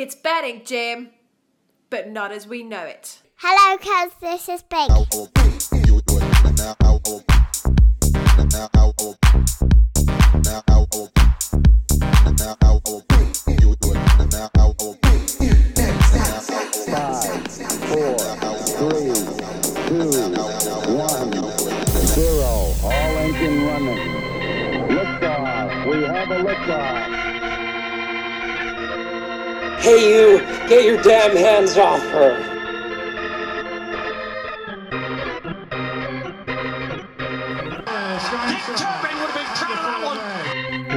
It's betting, Jim, but not as we know it. Hello, cuz this is Big. four, three, two, one, zero. All engine running. Liftoff. We have a liftoff. Hey, you! Get your damn hands off her!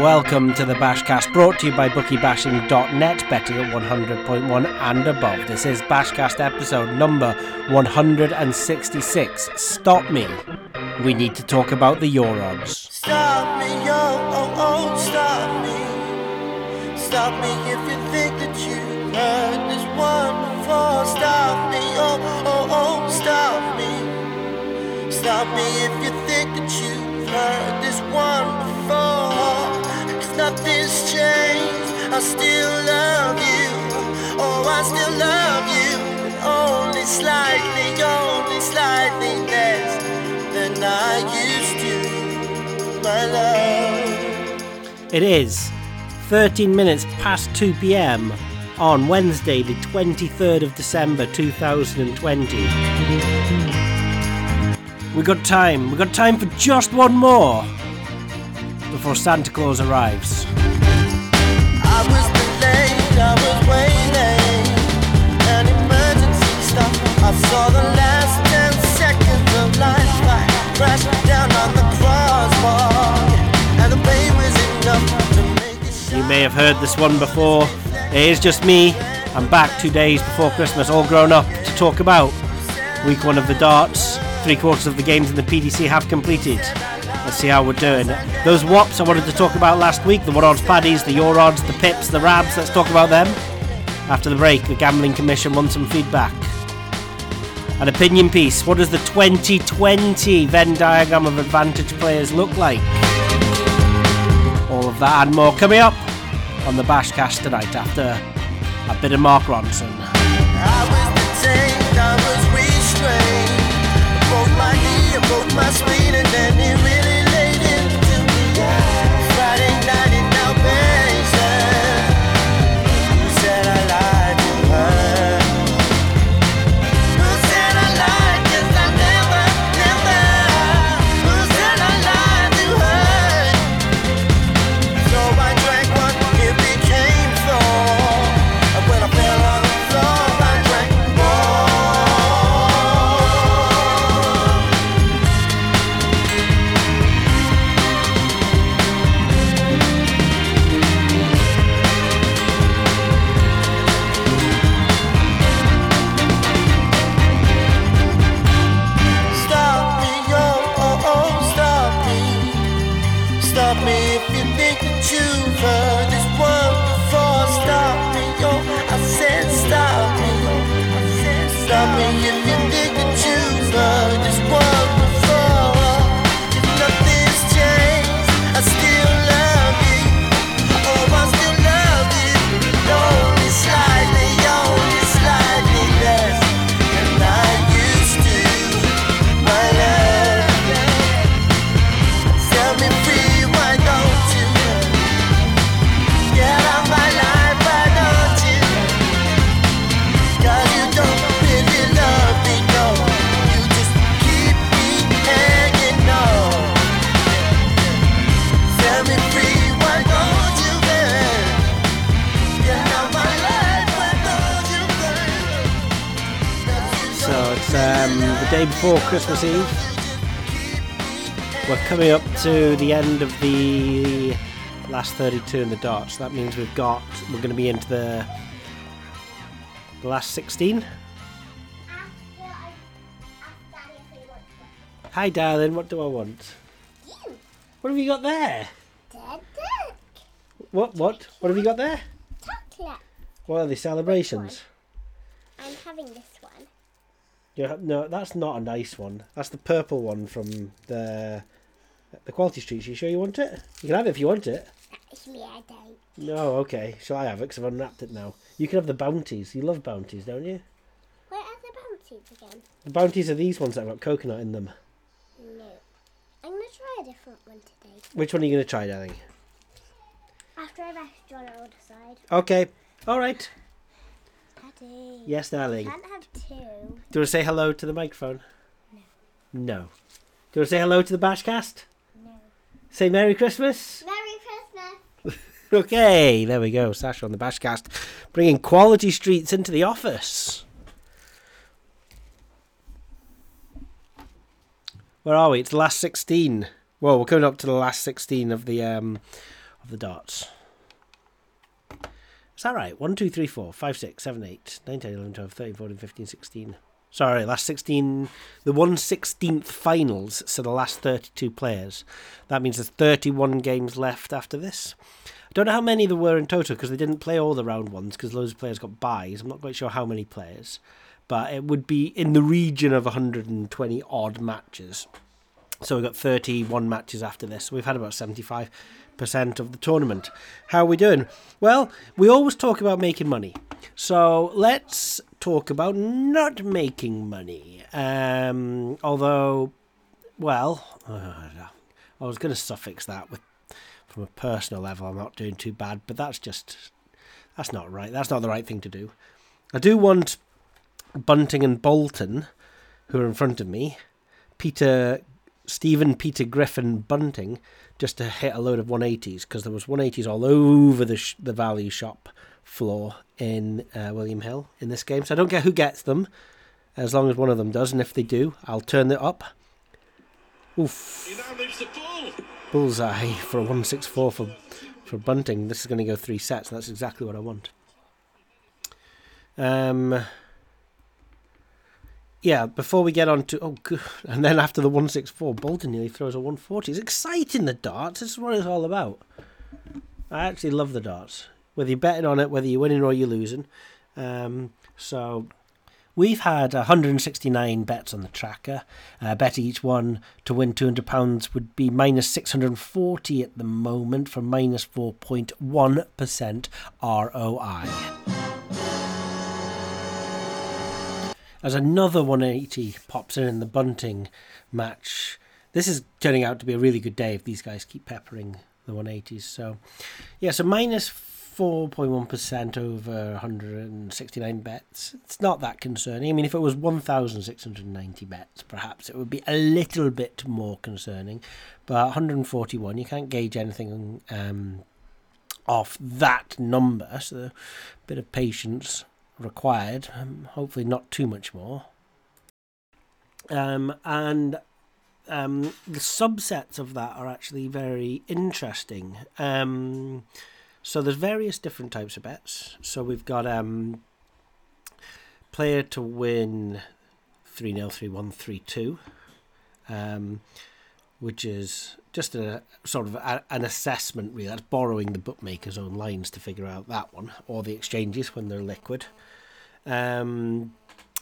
Welcome to the Bashcast, brought to you by BookieBashing.net, betting at 100.1 and above. This is Bashcast episode number 166. Stop me. We need to talk about the YourOdds. Stop me, oh, oh, oh, stop me. Stop me if you think It is 13 minutes past 2 pm on Wednesday, the 23rd of December 2020. We got time, we got time for just one more before Santa Claus arrives. I was delayed, I was waiting. An emergency stop. I saw the last ten seconds of life down on the crosswalk. And the pain was enough to make it You may have heard this one before. It is just me. I'm back two days before Christmas, all grown up, to talk about week one of the darts. Three quarters of the games in the PDC have completed. Let's see how we're doing. Those WOPs I wanted to talk about last week the what odds paddies, the your odds, the pips, the rabs. Let's talk about them. After the break, the Gambling Commission wants some feedback. An opinion piece. What does the 2020 Venn diagram of advantage players look like? All of that and more coming up on the Bashcast tonight after a bit of Mark Ronson. Christmas Eve. We're coming up to the end of the last 32 in the darts. That means we've got, we're going to be into the, the last 16. Hi, darling, what do I want? What have you got there? What, what? What have you got there? Chocolate. What are they, celebrations? I'm having this one. You're, no, that's not a nice one. That's the purple one from the the quality streets. You sure you want it? You can have it if you want it. It's I don't. No, okay. Shall I have it? Because I've unwrapped it now. You can have the bounties. You love bounties, don't you? Where are the bounties again? The bounties are these ones that have got coconut in them. No. I'm gonna try a different one today. Which one are you going to try, darling? After I've asked John, I'll decide. Okay. All right. Daddy. Yes, darling. Can't have Do you want to say hello to the microphone? No. No. Do you want to say hello to the Bashcast? No. Say Merry Christmas. Merry Christmas. Okay, there we go. Sasha on the Bashcast, bringing quality streets into the office. Where are we? It's the last sixteen. Well, we're coming up to the last sixteen of the um of the darts. Is that right? 1, 2, 3, 4, 5, 6, 7, 8, 9, 10, 11, 12, 13, 14, 15, 16. Sorry, last 16. The 1 16th finals, so the last 32 players. That means there's 31 games left after this. I don't know how many there were in total because they didn't play all the round ones because loads of players got buys. I'm not quite sure how many players, but it would be in the region of 120 odd matches. So we've got 31 matches after this. We've had about 75% of the tournament. How are we doing? Well, we always talk about making money. So let's talk about not making money. Um, although, well, I was going to suffix that with from a personal level. I'm not doing too bad, but that's just that's not right. That's not the right thing to do. I do want Bunting and Boulton, who are in front of me, Peter Stephen Peter Griffin Bunting, just to hit a load of 180s because there was 180s all over the sh- the value shop floor in uh, William Hill in this game. So I don't care who gets them, as long as one of them does, and if they do, I'll turn it up. Oof. He now moves the ball. Bullseye for a 164 for for Bunting. This is going to go three sets. and That's exactly what I want. Um. Yeah, before we get on to oh, good. and then after the 164, Boulton nearly throws a 140. It's exciting the darts. This is what it's all about. I actually love the darts. Whether you're betting on it, whether you're winning or you're losing. Um, so We've had 169 bets on the tracker. Uh, bet each one to win £200 would be minus 640 at the moment for minus 4.1 ROI. As another 180 pops in in the bunting match, this is turning out to be a really good day if these guys keep peppering the 180s. So, yeah, so minus 4.1 over 169 bets. It's not that concerning. I mean, if it was 1,690 bets, perhaps it would be a little bit more concerning. But 141, you can't gauge anything um, off that number. So, a bit of patience required. Um, hopefully, not too much more. Um, and um, the subsets of that are actually very interesting. Um, so there's various different types of bets. So we've got um, player to win 3 0, 3 1, 3 2, um, which is just a sort of a, an assessment, really. That's borrowing the bookmaker's own lines to figure out that one, or the exchanges when they're liquid. Um,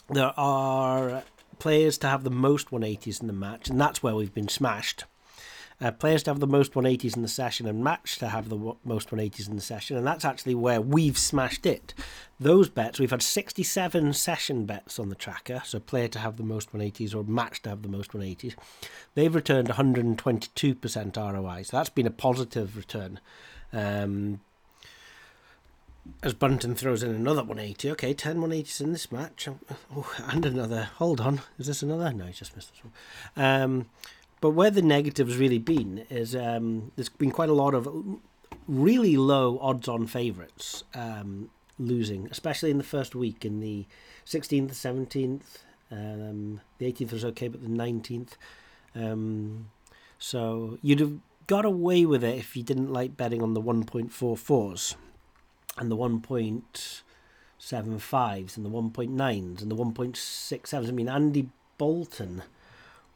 there are players to have the most 180s in the match, and that's where we've been smashed. Uh, players to have the most 180s in the session and match to have the w- most 180s in the session, and that's actually where we've smashed it. Those bets, we've had 67 session bets on the tracker, so player to have the most 180s or match to have the most 180s. They've returned 122% ROI, so that's been a positive return. Um, as Bunting throws in another 180, okay, 10 180s in this match, oh, and another. Hold on, is this another? No, he just missed this one. Um, but where the negative's really been is um, there's been quite a lot of really low odds-on favourites um, losing, especially in the first week, in the 16th, 17th. Um, the 18th was okay, but the 19th. Um, so you'd have got away with it if you didn't like betting on the 1.44s and the 1.75s and the 1.9s and the 1.67s. I mean, Andy Boulton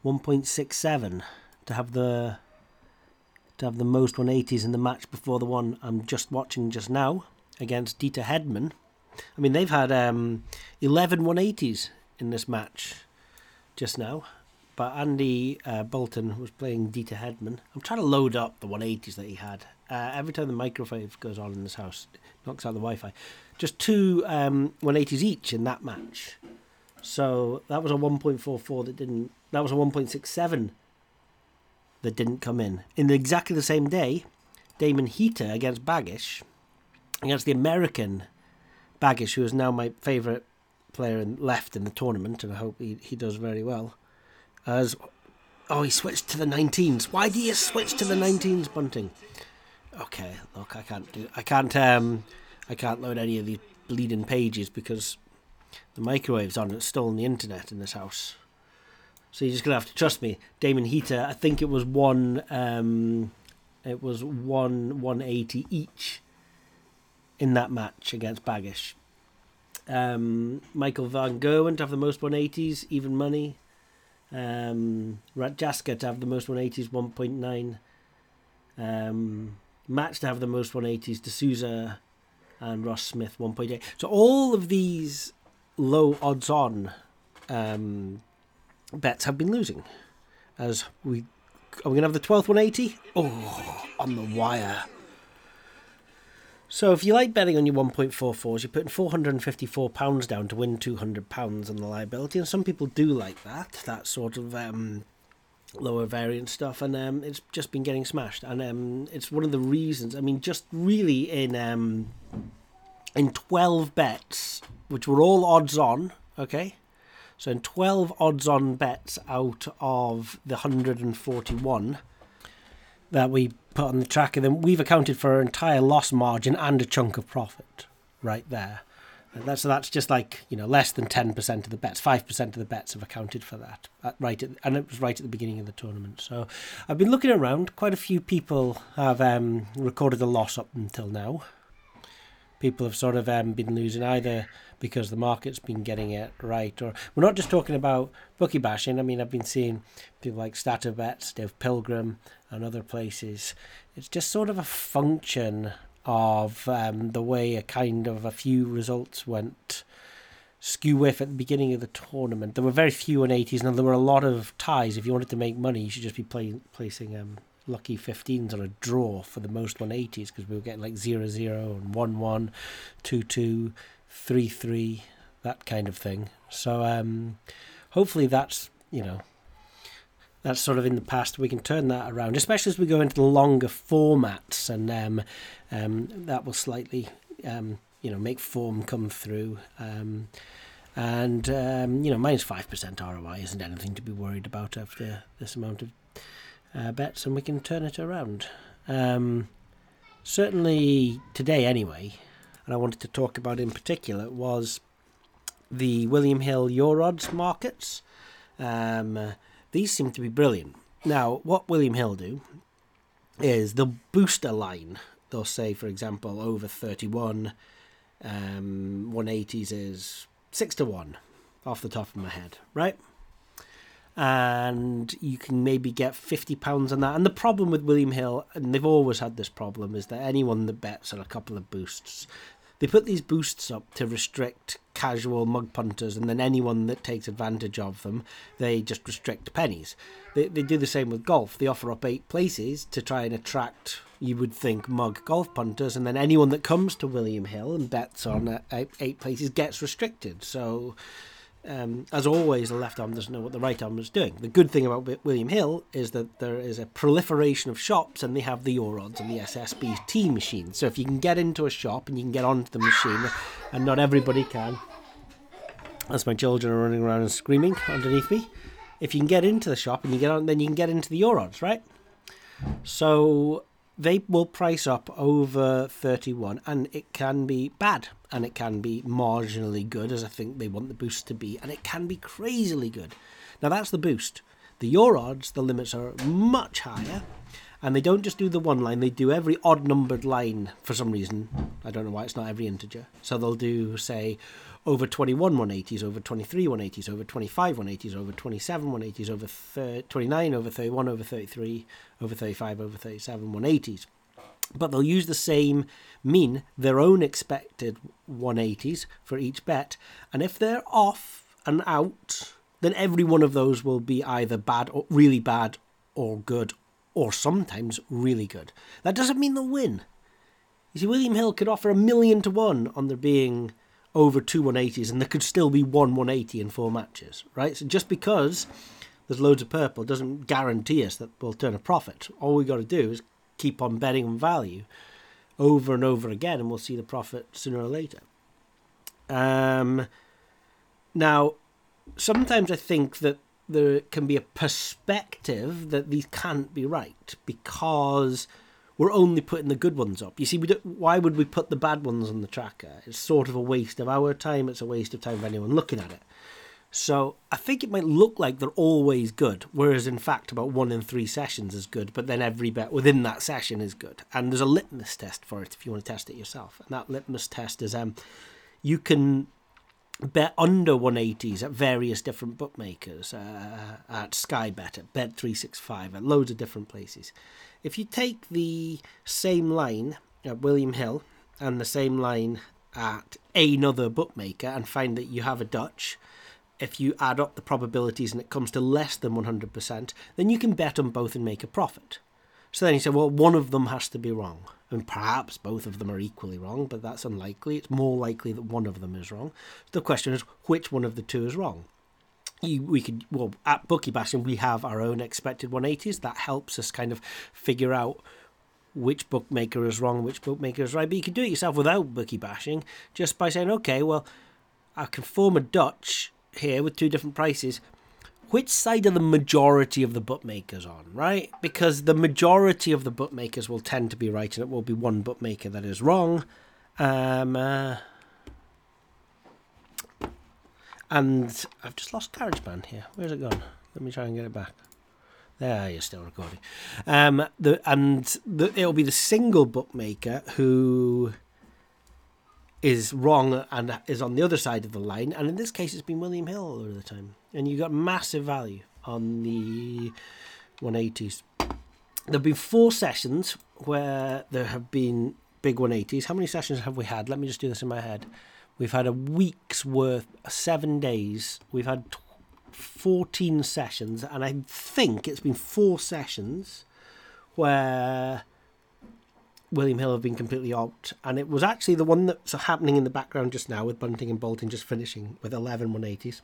1.67 to have the to have the most 180s in the match before the one I'm just watching just now against Dieter Hedman. I mean, they've had um, 11 180s in this match just now. But Andy uh, Boulton was playing Dieter Hedman. I'm trying to load up the 180s that he had. Uh, every time the microwave goes on in this house, knocks out the Wi Fi. just two um, 180s each in that match. So that was a 1.44 that didn't. That was a 1.67 that didn't come in. In exactly the same day, Damon Heta against Baggish, against the American Baggish, who is now my favourite player in, left in the tournament, and I hope he, he does very well. As oh, he switched to the 19s. Why do you switch to the 19s, Bunting? Okay, look, I can't do. I can't. Um, I can't load any of these bleeding pages because the microwave's on. It's stolen the internet in this house. So you're just gonna have to trust me. Damon Heta, I think it was one. Um, it was one 180 each in that match against Baggish. Um, Michael Van Gerwen to have the most 180s, even money. Um, Ratajski to have the most 180s, 1.9. Um, Match to have the most 180s, de Sousa and Ross Smith, 1.8. So all of these low odds on um, bets have been losing. As we are we gonna have the twelfth 180? Oh, on the wire. So if you like betting on your 1.44s, you're putting 454 pounds down to win 200 pounds on the liability, and some people do like that. That sort of um, lower variance stuff, and um, it's just been getting smashed. And um, it's one of the reasons. I mean, just really in um, in 12 bets, which were all odds on, okay? So in 12 odds on bets out of the 141 that we put on the tracker, then we've accounted for our entire loss margin and a chunk of profit right there. That's that's just like you know less than ten percent of the bets, five percent of the bets have accounted for that. At, right, at, and it was right at the beginning of the tournament. So I've been looking around. Quite a few people have um, recorded a loss up until now people have sort of um, been losing either because the market's been getting it right, or we're not just talking about bookie bashing. I mean, I've been seeing people like StatoBets, Dave Pilgrim, and other places. It's just sort of a function of um, the way a kind of a few results went skew with at the beginning of the tournament. There were very few in 80s, and there were a lot of ties. If you wanted to make money, you should just be play, placing um, lucky 15s on a draw for the most 180s because we were getting like 0 0 and 1 1, 2 2, 3 3, that kind of thing. So um, hopefully that's, you know, that's sort of in the past. We can turn that around, especially as we go into the longer formats, and um, um, that will slightly, um, you know, make form come through. Um, and um, you know, minus five percent ROI isn't anything to be worried about after this amount of uh, bets and we can turn it around. Um, certainly today, anyway, and I wanted to talk about in particular was the William Hill YourOdds markets. Um, these seem to be brilliant. Now, what William Hill do is the booster line. They'll say, for example, over 31, um, 180s is 6 to 1 off the top of my head, right? And you can maybe get fifty pounds on that. And the problem with William Hill, and they've always had this problem, is that anyone that bets on a couple of boosts, they put these boosts up to restrict casual mug punters, and then anyone that takes advantage of them, they just restrict pennies. They they do the same with golf. They offer up eight places to try and attract. You would think mug golf punters, and then anyone that comes to William Hill and bets on uh, eight, eight places gets restricted. So um, as always, the left arm doesn't know what the right arm is doing. The good thing about William Hill is that there is a proliferation of shops and they have the YourOdds and the SSBT machine. So if you can get into a shop and you can get onto the machine, and not everybody can, as my children are running around and screaming underneath me, if you can get into the shop and you get on, then you can get into the YourOdds, right? So they will price up over 31 and it can be bad and it can be marginally good as i think they want the boost to be and it can be crazily good. Now that's the boost. The your odds the limits are much higher and they don't just do the one line they do every odd numbered line for some reason. I don't know why it's not every integer. So they'll do say over 21 180s, over 23 180s, over 25 180s, over 27 180s, over thir- 29, over 31, over 33, over 35, over 37 180s. But they'll use the same mean, their own expected 180s for each bet. And if they're off and out, then every one of those will be either bad or really bad or good or sometimes really good. That doesn't mean they'll win. You see, William Hill could offer a million to one on there being over two 180s, and there could still be one 180 in four matches, right? So just because there's loads of purple doesn't guarantee us that we'll turn a profit. All we've got to do is keep on betting on value over and over again, and we'll see the profit sooner or later. Um, now, sometimes I think that there can be a perspective that these can't be right because we're only putting the good ones up. You see, we don't, why would we put the bad ones on the tracker? It's sort of a waste of our time. It's a waste of time of anyone looking at it. So I think it might look like they're always good, whereas in fact about one in three sessions is good, but then every bet within that session is good. And there's a litmus test for it if you want to test it yourself. And that litmus test is um, you can bet under 180s at various different bookmakers, uh, at Sky Bet, at Bet365, at loads of different places. If you take the same line at William Hill and the same line at another bookmaker and find that you have a Dutch, if you add up the probabilities and it comes to less than 100%, then you can bet on both and make a profit. So then you say, well, one of them has to be wrong. And perhaps both of them are equally wrong, but that's unlikely. It's more likely that one of them is wrong. The question is, which one of the two is wrong? We could, well, at Bookie Bashing, we have our own expected 180s. That helps us kind of figure out which bookmaker is wrong, which bookmaker is right. But you can do it yourself without Bookie Bashing, just by saying, okay, well, I can form a Dutch here with two different prices which side are the majority of the bookmakers on, right? Because the majority of the bookmakers will tend to be right, and it will be one bookmaker that is wrong. Um, uh, and I've just lost GarageBand here. Where's it gone? Let me try and get it back. There, you're still recording. Um, the and the, it'll be the single bookmaker who is wrong and is on the other side of the line. And in this case, it's been William Hill all the time. And you got massive value on the 180s. There have been four sessions where there have been big 180s. How many sessions have we had? Let me just do this in my head. We've had a week's worth, seven days. We've had 14 sessions, and I think it's been four sessions where William Hill have been completely out, and it was actually the one that's happening in the background just now with Bunting and Boulton just finishing with 11 180s.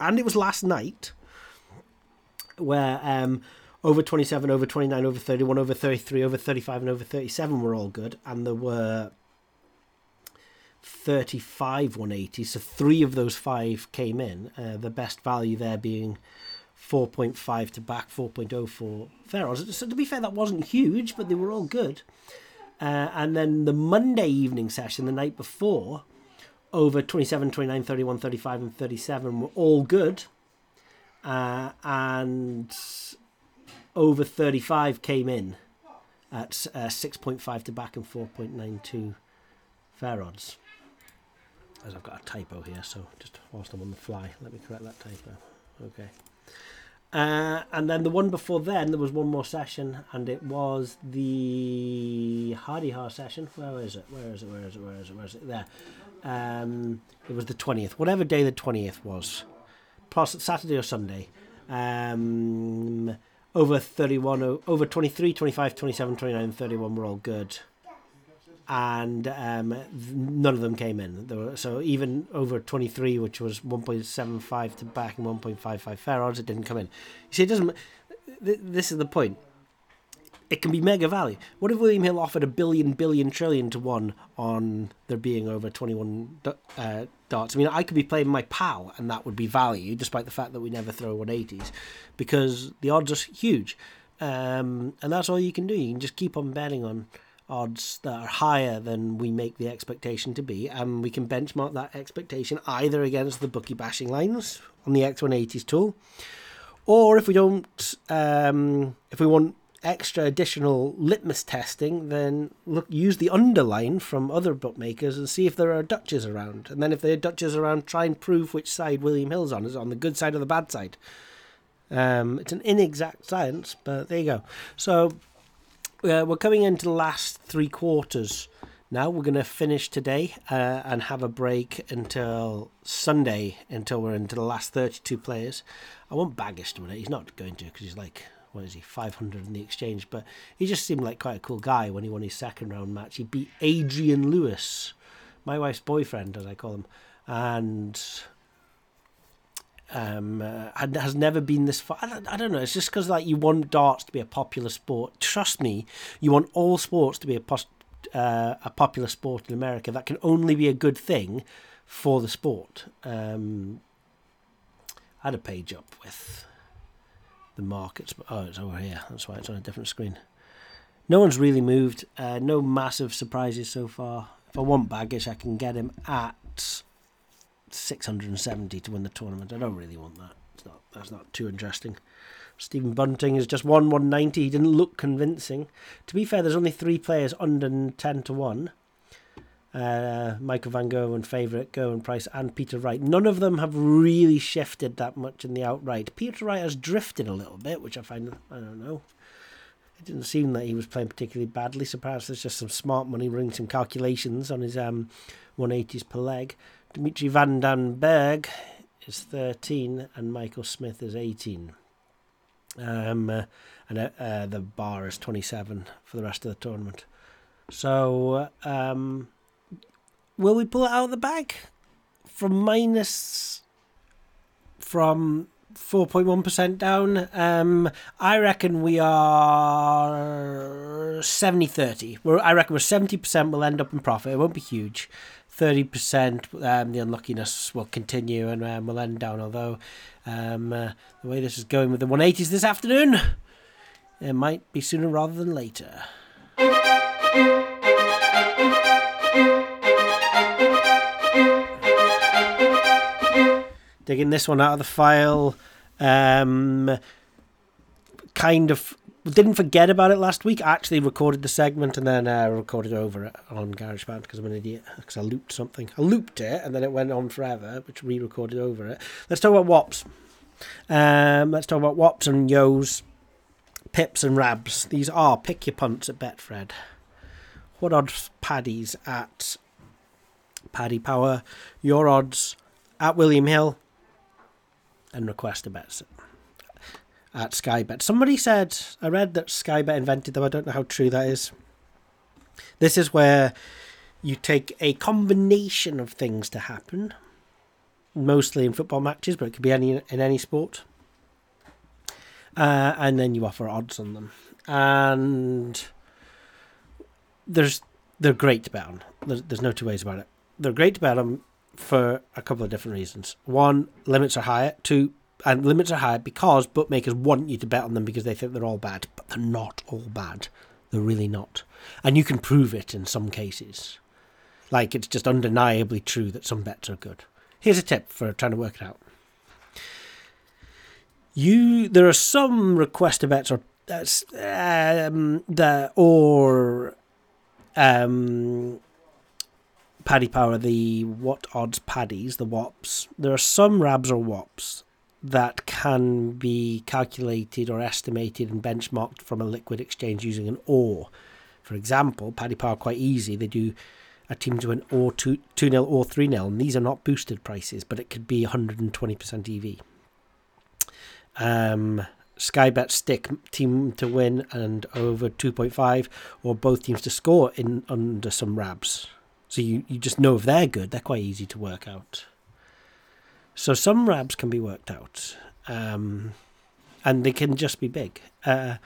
And it was last night where um, over 27, over 29, over 31, over 33, over 35, and over 37 were all good, and there were 35 180s. So three of those five came in. Uh, the best value there being 4.5 to back, 4.0 for fair odds. So to be fair, that wasn't huge, but they were all good. Uh, and then the Monday evening session, the night before, over 27, 29, 31, 35, and 37 were all good. Uh, and over 35 came in at uh, 6.5 to back and 4.92 fair odds. As I've got a typo here, so just whilst I'm on the fly, let me correct that typo. Okay. Uh, and then the one before then, there was one more session, and it was the Hardy Har session. Where is it? Where is it? Where is it? Where is it? Where is it? There. Um, it was the 20th, whatever day the 20th was, plus Saturday or Sunday. Um, over 31, over 23, 25, 27, 29, 31 were all good. And um, none of them came in. Were, so even over 23, which was 1.75 to back and 1.55 fair odds, it didn't come in. You see, it doesn't. th- This is the point it can be mega value. What if William Hill offered a billion, billion, trillion to one on there being over 21 d- uh, darts? I mean, I could be playing my pal and that would be value, despite the fact that we never throw 180s, because the odds are huge. Um, and that's all you can do. You can just keep on betting on odds that are higher than we make the expectation to be, and we can benchmark that expectation either against the bookie bashing lines on the X180s tool, or if we don't, um, if we want extra additional litmus testing, then look use the underline from other bookmakers and see if there are Dutches around. And then if there are Dutches around, try and prove which side William Hill's on. Is on the good side or the bad side? Um, it's an inexact science, but there you go. So uh, we're coming into the last three quarters now. We're going to finish today uh, and have a break until Sunday until we're into the last 32 players. I want Baggish to win. He's not going to because he's like what is he, 500 in the exchange. But he just seemed like quite a cool guy when he won his second round match. He beat Adrian Lewis, my wife's boyfriend, as I call him, and um, uh, has never been this far. I don't, I don't know. It's just because like you want darts to be a popular sport. Trust me, you want all sports to be a pos- uh, a popular sport in America. That can only be a good thing for the sport. Um, I had a page up with the markets. but- Oh, it's over here. That's why it's on a different screen. No one's really moved. Uh, no massive surprises so far. If I want Baggish, I can get him at 670 to win the tournament. I don't really want that. It's not, that's not too interesting. Stephen Bunting has just won 190. He didn't look convincing. To be fair, there's only three players under 10 to 1. Uh, Michael Van Gerwen Favourite, and Price, and Peter Wright. None of them have really shifted that much in the outright. Peter Wright has drifted a little bit, which I find, I don't know. It didn't seem that he was playing particularly badly. So perhaps there's just some smart money running some calculations on his um, 180s per leg. Dimitri Van Den Bergh is 13 and Michael Smith is 18. Um, uh, and uh, uh, the bar is 27 for the rest of the tournament. So, um, will we pull it out of the bag? From minus from 4.1% down. Um, I reckon we are 70 30. We're, I reckon we're 70% will end up in profit. It won't be huge. 30% um, the unluckiness will continue and um, we'll end down. Although, um, uh, the way this is going with the 180s this afternoon, it might be sooner rather than later. Digging this one out of the file. Um, kind of didn't forget about it last week. I actually recorded the segment and then uh, recorded over it on GarageBand because I'm an idiot. Because I looped something. I looped it and then it went on forever, which re-recorded over it. Let's talk about Wops. Um, let's talk about Wops and Yos, Pips and Rabs. These are pick your punts at Betfred. What odds Paddies at Paddy Power? Your odds at William Hill and request a bet at Skybet. Somebody said I read that Skybet invented them. I don't know how true that is. This is where you take a combination of things to happen, mostly in football matches, but it could be any in any sport. Uh, and then you offer odds on them, and there's they're great to bet on. There's, there's no two ways about it. They're great to bet on for a couple of different reasons. One, limits are higher. Two, and limits are high because bookmakers want you to bet on them because they think they're all bad, but they're not all bad. They're really not. And you can prove it in some cases. Like it's just undeniably true that some bets are good. Here's a tip for trying to work it out. You there are some request bets or um the or um Paddy Power, the what odds paddies, the wops. There are some rabs or wops that can be calculated or estimated and benchmarked from a liquid exchange using an OR. For example, Paddy Power quite easy. They do a team to win or 2 2 0 or 3 0, and these are not boosted prices, but it could be 120% EV. Um, Skybet stick team to win and over 2.5, or both teams to score in under some rabs. So you, you just know if they're good, they're quite easy to work out. So some rabs can be worked out, um, and they can just be big. Uh,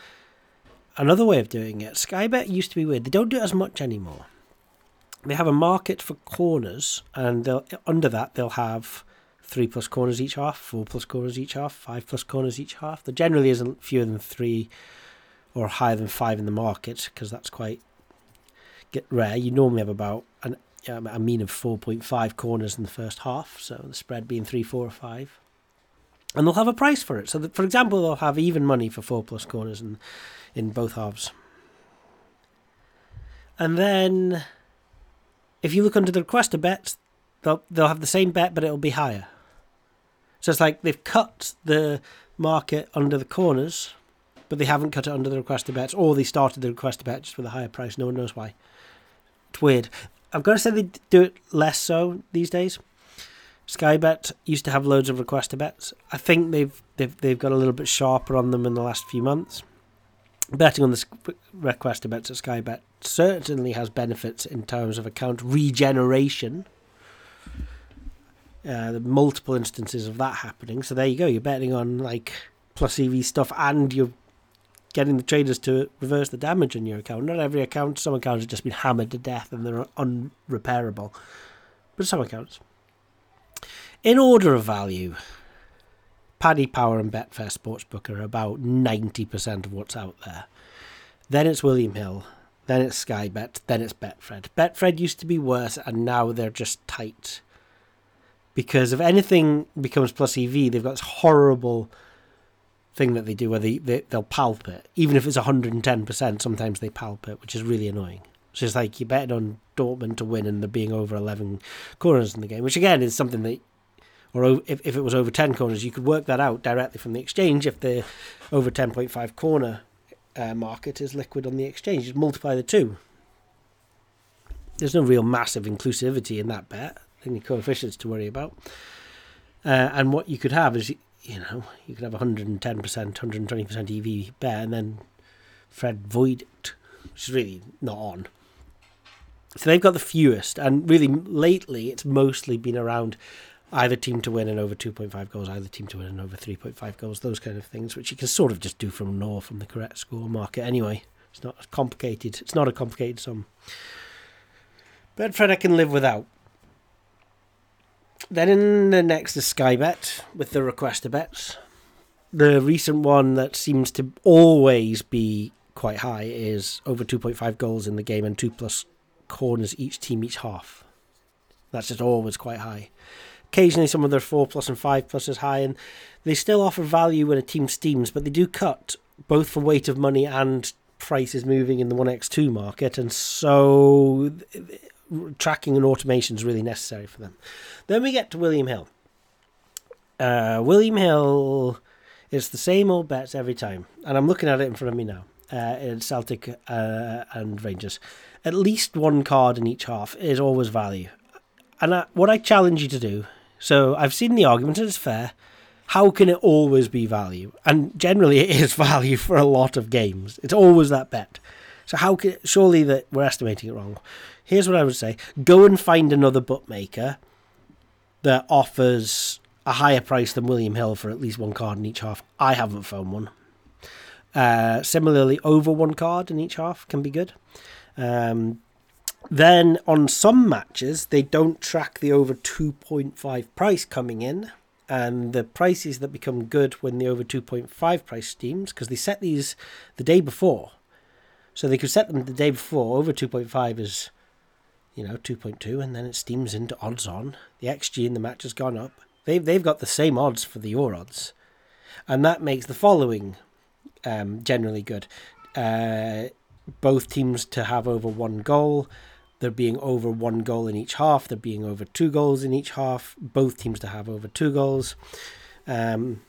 another way of doing it, Skybet used to be weird. They don't do it as much anymore. They have a market for corners, and under that they'll have three plus corners each half, four plus corners each half, five plus corners each half. There generally isn't fewer than three or higher than five in the market because that's quite get rare. You normally have about an um, a mean of 4.5 corners in the first half, so the spread being 3, 4, or 5. And they'll have a price for it. So, that, for example, they'll have even money for 4 plus corners in, in both halves. And then, if you look under the request requester bets, they'll, they'll have the same bet, but it'll be higher. So it's like they've cut the market under the corners, but they haven't cut it under the requester bets, or they started the requester bet just with a higher price. No one knows why. It's weird. I've got to say they do it less so these days. Sky Bet used to have loads of requester bets. I think they've they've they've got a little bit sharper on them in the last few months. Betting on the requester bets at Sky Bet certainly has benefits in terms of account regeneration. Uh, multiple instances of that happening. So there you go. You're betting on like plus EV stuff, and you're getting the traders to reverse the damage in your account. Not every account. Some accounts have just been hammered to death and they're unrepairable, but some accounts. In order of value, Paddy Power and Betfair Sportsbook are about 90% of what's out there. Then it's William Hill, then it's Sky Bet, then it's Betfred. Betfred used to be worse, and now they're just tight. Because if anything becomes plus EV, they've got this horrible thing that they do where they, they, they'll palp it. Even if it's 110%, sometimes they palp it, which is really annoying. So it's like you bet on Dortmund to win and there being over 11 corners in the game, which again is something that or if, if it was over 10 corners, you could work that out directly from the exchange if the over 10.5 corner uh, market is liquid on the exchange. Just multiply the two. There's no real massive inclusivity in that bet, any coefficients to worry about. Uh, and what you could have is, you know, you could have 110%, 120% EV bet and then Fred void it, which is really not on. So they've got the fewest, and really lately it's mostly been around either team to win and over 2.5 goals, either team to win and over 3.5 goals, those kind of things, which you can sort of just do from Nor from the correct score market anyway. It's not complicated. It's not a complicated sum. Betfred I can live without. Then in the next is Sky Bet with the requester bets. The recent one that seems to always be quite high is over 2.5 goals in the game and two plus corners each team each half. That's just always quite high. Occasionally, some of their four plus and five plus is high, and they still offer value when a team steams, but they do cut both for weight of money and prices moving in the 1x2 market, and so tracking and automation is really necessary for them. Then we get to William Hill. Uh, William Hill is the same old bets every time, and I'm looking at it in front of me now. Uh, in Celtic uh, and Rangers, at least one card in each half is always value. And I, what I challenge you to do so I've seen the argument, and it's fair. How can it always be value? And generally, it is value for a lot of games. It's always that bet. So how can surely that we're estimating it wrong? Here's what I would say: go and find another bookmaker that offers a higher price than William Hill for at least one card in each half. I haven't found one. Uh, similarly, over one card in each half can be good. Um, then on some matches, they don't track the over 2.5 price coming in. And the prices that become good when the over 2.5 price steams, because they set these the day before. So they could set them the day before. Over 2.5 is, you know, 2.2, and then it steams into odds on. The XG in the match has gone up. They've, they've got the same odds for the your odds. And that makes the following um, generally good. Uh, both teams to have over one goal there being over one goal in each half, there being over two goals in each half, both teams to have over two goals. Um,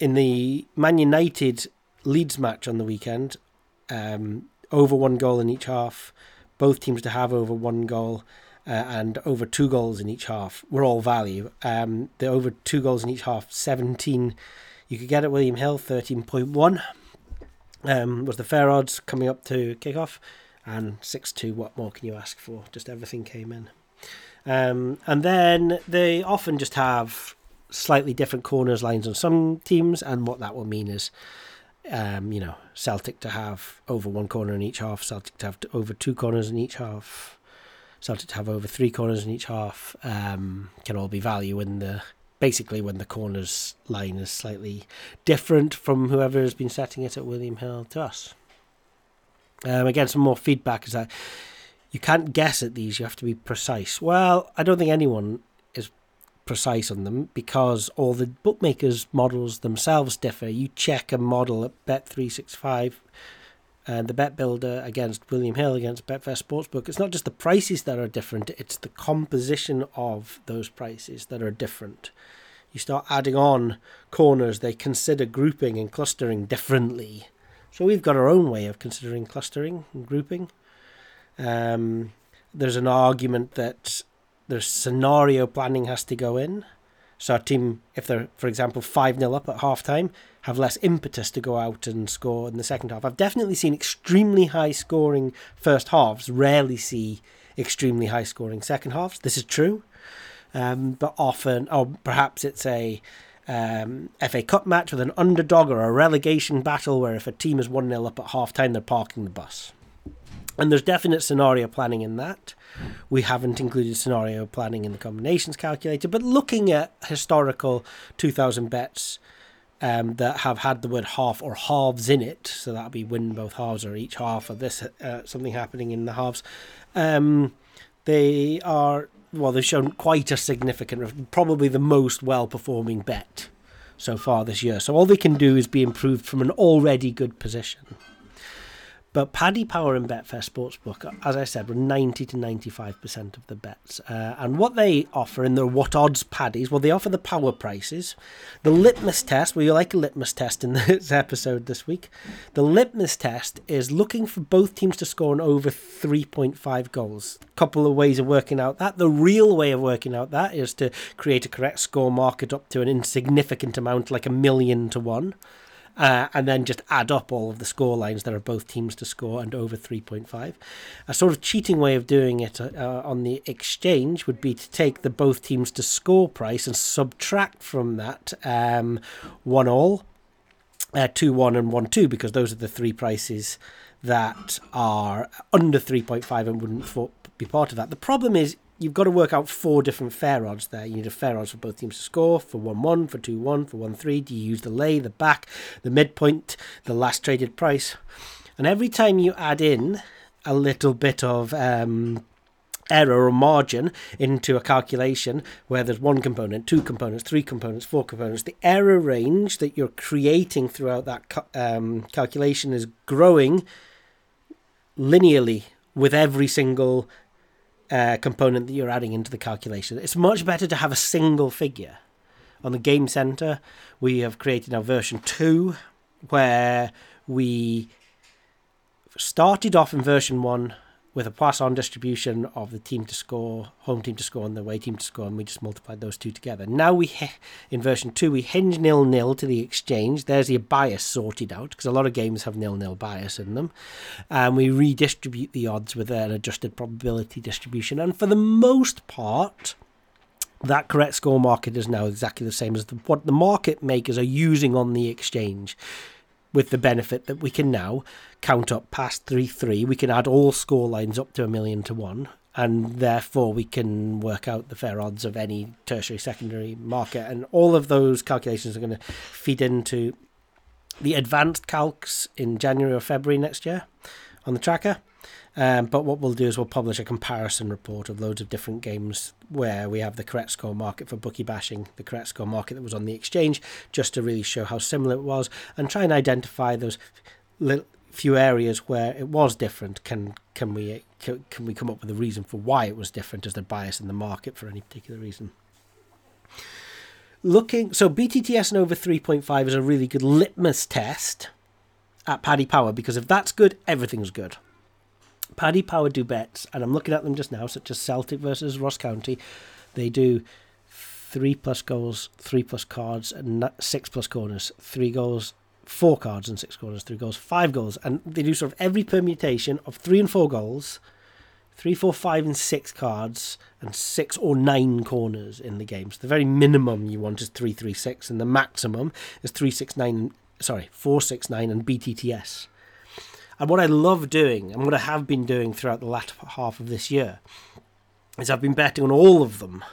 in the Man United Leeds match on the weekend, um, over one goal in each half, both teams to have over one goal. Uh, and over two goals in each half were all value. Um, the over two goals in each half, 17. You could get at William Hill, 13.1 um, was the fair odds coming up to kickoff and 6 2, what more can you ask for? Just everything came in. Um, and then they often just have slightly different corners lines on some teams, and what that will mean is, um, you know, Celtic to have over one corner in each half, Celtic to have over two corners in each half, Celtic to have over three corners in each half, um, can all be value when the basically when the corners line is slightly different from whoever has been setting it at William Hill to us. Um, again, some more feedback is that you can't guess at these, you have to be precise. Well, I don't think anyone precise on them because all the bookmakers' models themselves differ. You check a model at Bet365 and the bet builder against William Hill against Betfair Sportsbook. It's not just the prices that are different, it's the composition of those prices that are different. You start adding on corners, they consider grouping and clustering differently so we've got our own way of considering clustering and grouping. Um, there's an argument that there's scenario planning has to go in. So our team, if they're, for example, 5 0 up at half time, have less impetus to go out and score in the second half. I've definitely seen extremely high scoring first halves, rarely see extremely high scoring second halves. This is true. Um, but often, or perhaps it's a um, FA Cup match with an underdog or a relegation battle where if a team is 1 0 up at half time, they're parking the bus. And there's definite scenario planning in that. We haven't included scenario planning in the combinations calculator, but looking at historical 2000 bets um, that have had the word half or halves in it, so that'll be win both halves or each half of this, uh, something happening in the halves, um, they are, well, they've shown quite a significant, probably the most well performing bet so far this year. So all they can do is be improved from an already good position. But Paddy Power and Betfair Sportsbook, as I said, were 90 to 95% of the bets. Uh, and what they offer in their what odds paddies, well, they offer the power prices. The litmus test, well, you like a litmus test in this episode this week. The litmus test is looking for both teams to score an over 3.5 goals. A Couple of ways of working out that. The real way of working out that is to create a correct score market up to an insignificant amount, like a million to one uh, and then just add up all of the score lines that are both teams to score and over 3.5. A sort of cheating way of doing it uh, on the exchange would be to take the both teams to score price and subtract from that um, one all, uh, two one, and one two, because those are the three prices that are under 3.5 and wouldn't be part of that. The problem is you've got to work out four different fair odds there. You need a fair odds for both teams to score, for 1 1, for 2 1, for 1 3. Do you use the lay, the back, the midpoint, the last traded price? And every time you add in a little bit of um, error or margin into a calculation where there's one component, two components, three components, four components, the error range that you're creating throughout that um, calculation is growing linearly with every single uh, component that you're adding into the calculation. It's much better to have a single figure. On the Game Center, we have created our version 2 where we started off in version 1 with a Poisson distribution of the team to score, home team to score, and the away team to score, and we just multiplied those two together. Now we, in version two, we hinge nil nil to the exchange. There's your bias sorted out because a lot of games have nil nil bias in them, and we redistribute the odds with an adjusted probability distribution. And for the most part, that correct score market is now exactly the same as the, what the market makers are using on the exchange with the benefit that we can now count up past 3 3. We can add all score lines up to a million to one, and therefore we can work out the fair odds of any tertiary, secondary market. And all of those calculations are going to feed into the advanced calcs in January or February next year on the tracker. Um, but what we'll do is we'll publish a comparison report of loads of different games where we have the correct score market for bookie bashing, the correct score market that was on the exchange, just to really show how similar it was and try and identify those little, few areas where it was different. Can can we can, can we come up with a reason for why it was different? Is there bias in the market for any particular reason? Looking so BTTS and over 3.5 is a really good litmus test at Paddy Power because if that's good, everything's good. Paddy Power do bets, and I'm looking at them just now, such as Celtic versus Ross County. They do three plus goals, three plus cards, and six plus corners. Three goals, four cards, and six corners. Three goals, five goals, and they do sort of every permutation of three and four goals, three, four, five, and six cards, and six or nine corners in the game. So the very minimum you want is three, three, six, and the maximum is three, six, nine. Sorry, four, six, nine, and BTTS. And what I love doing, and what I have been doing throughout the latter half of this year, is I've been betting on all of them.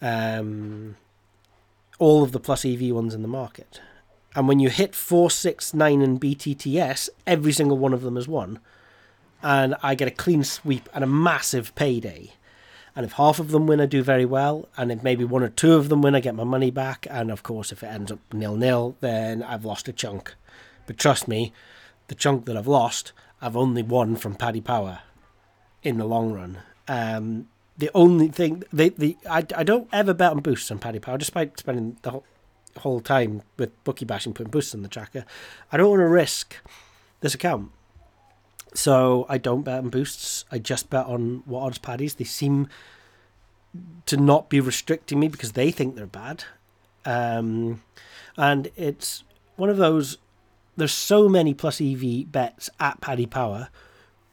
Um, all of the plus EV ones in the market. And when you hit 4, 6, 9, and BTTS, every single one of them is won. And I get a clean sweep and a massive payday. And if half of them win, I do very well. And if maybe one or two of them win, I get my money back. And of course, if it ends up nil nil, then I've lost a chunk. But trust me, the chunk that I've lost, I've only won from Paddy Power in the long run. Um, the only thing, the, the I, I don't ever bet on boosts on Paddy Power, despite spending the whole, whole time with bookie bashing putting boosts on the tracker. I don't want to risk this account. So I don't bet on boosts. I just bet on what odds paddies. They seem to not be restricting me because they think they're bad. Um, and it's one of those. There's so many plus EV bets at Paddy Power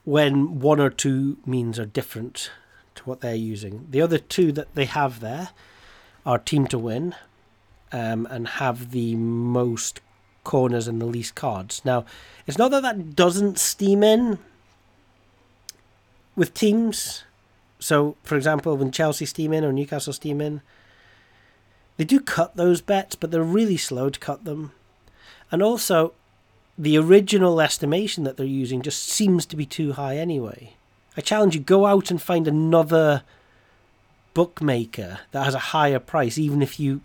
when one or two means are different to what they're using. The other two that they have there are Team to Win um, and have the most corners and the least cards. Now, it's not that that doesn't steam in with teams. So, for example, when Chelsea steam in or Newcastle steam in, they do cut those bets, but they're really slow to cut them. And also, the original estimation that they're using just seems to be too high anyway. I challenge you, go out and find another bookmaker that has a higher price, even if you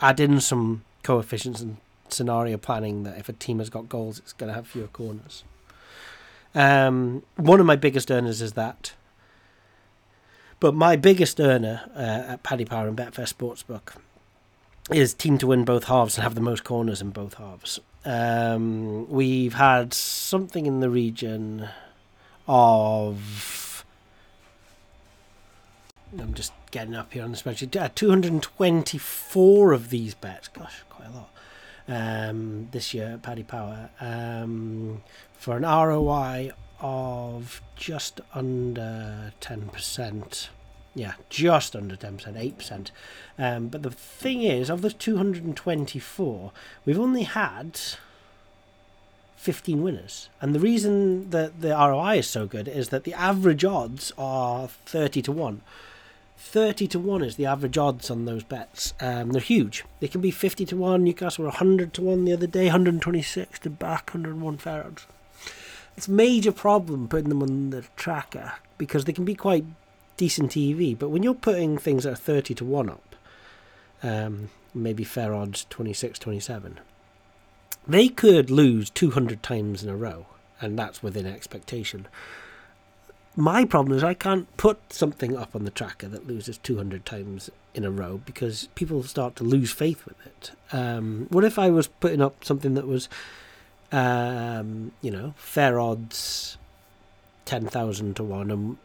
add in some coefficients and scenario planning that if a team has got goals, it's going to have fewer corners. Um, one of my biggest earners is that. But my biggest earner uh, at Paddy Power and Betfair Sportsbook is team to win both halves and have the most corners in both halves. Um, we've had something in the region of. I'm just getting up here on the spreadsheet. Uh, 224 of these bets. Gosh, quite a lot. Um, this year at Paddy Power. Um, for an ROI of just under 10%. Yeah, just under 10%, 8%. Um, but the thing is, of those 224, we've only had 15 winners. And the reason that the ROI is so good is that the average odds are 30 to 1. 30 to 1 is the average odds on those bets. Um, they're huge. They can be 50 to 1. Newcastle were 100 to 1 the other day, 126 to back, 101 fair odds. It's a major problem putting them on the tracker because they can be quite decent EV. But when you're putting things that are 30 to 1 up, um, maybe fair odds 26, 27, they could lose 200 times in a row, and that's within expectation. My problem is I can't put something up on the tracker that loses 200 times in a row because people start to lose faith with it. Um, what if I was putting up something that was, um, you know, fair odds 10,000 to 1 and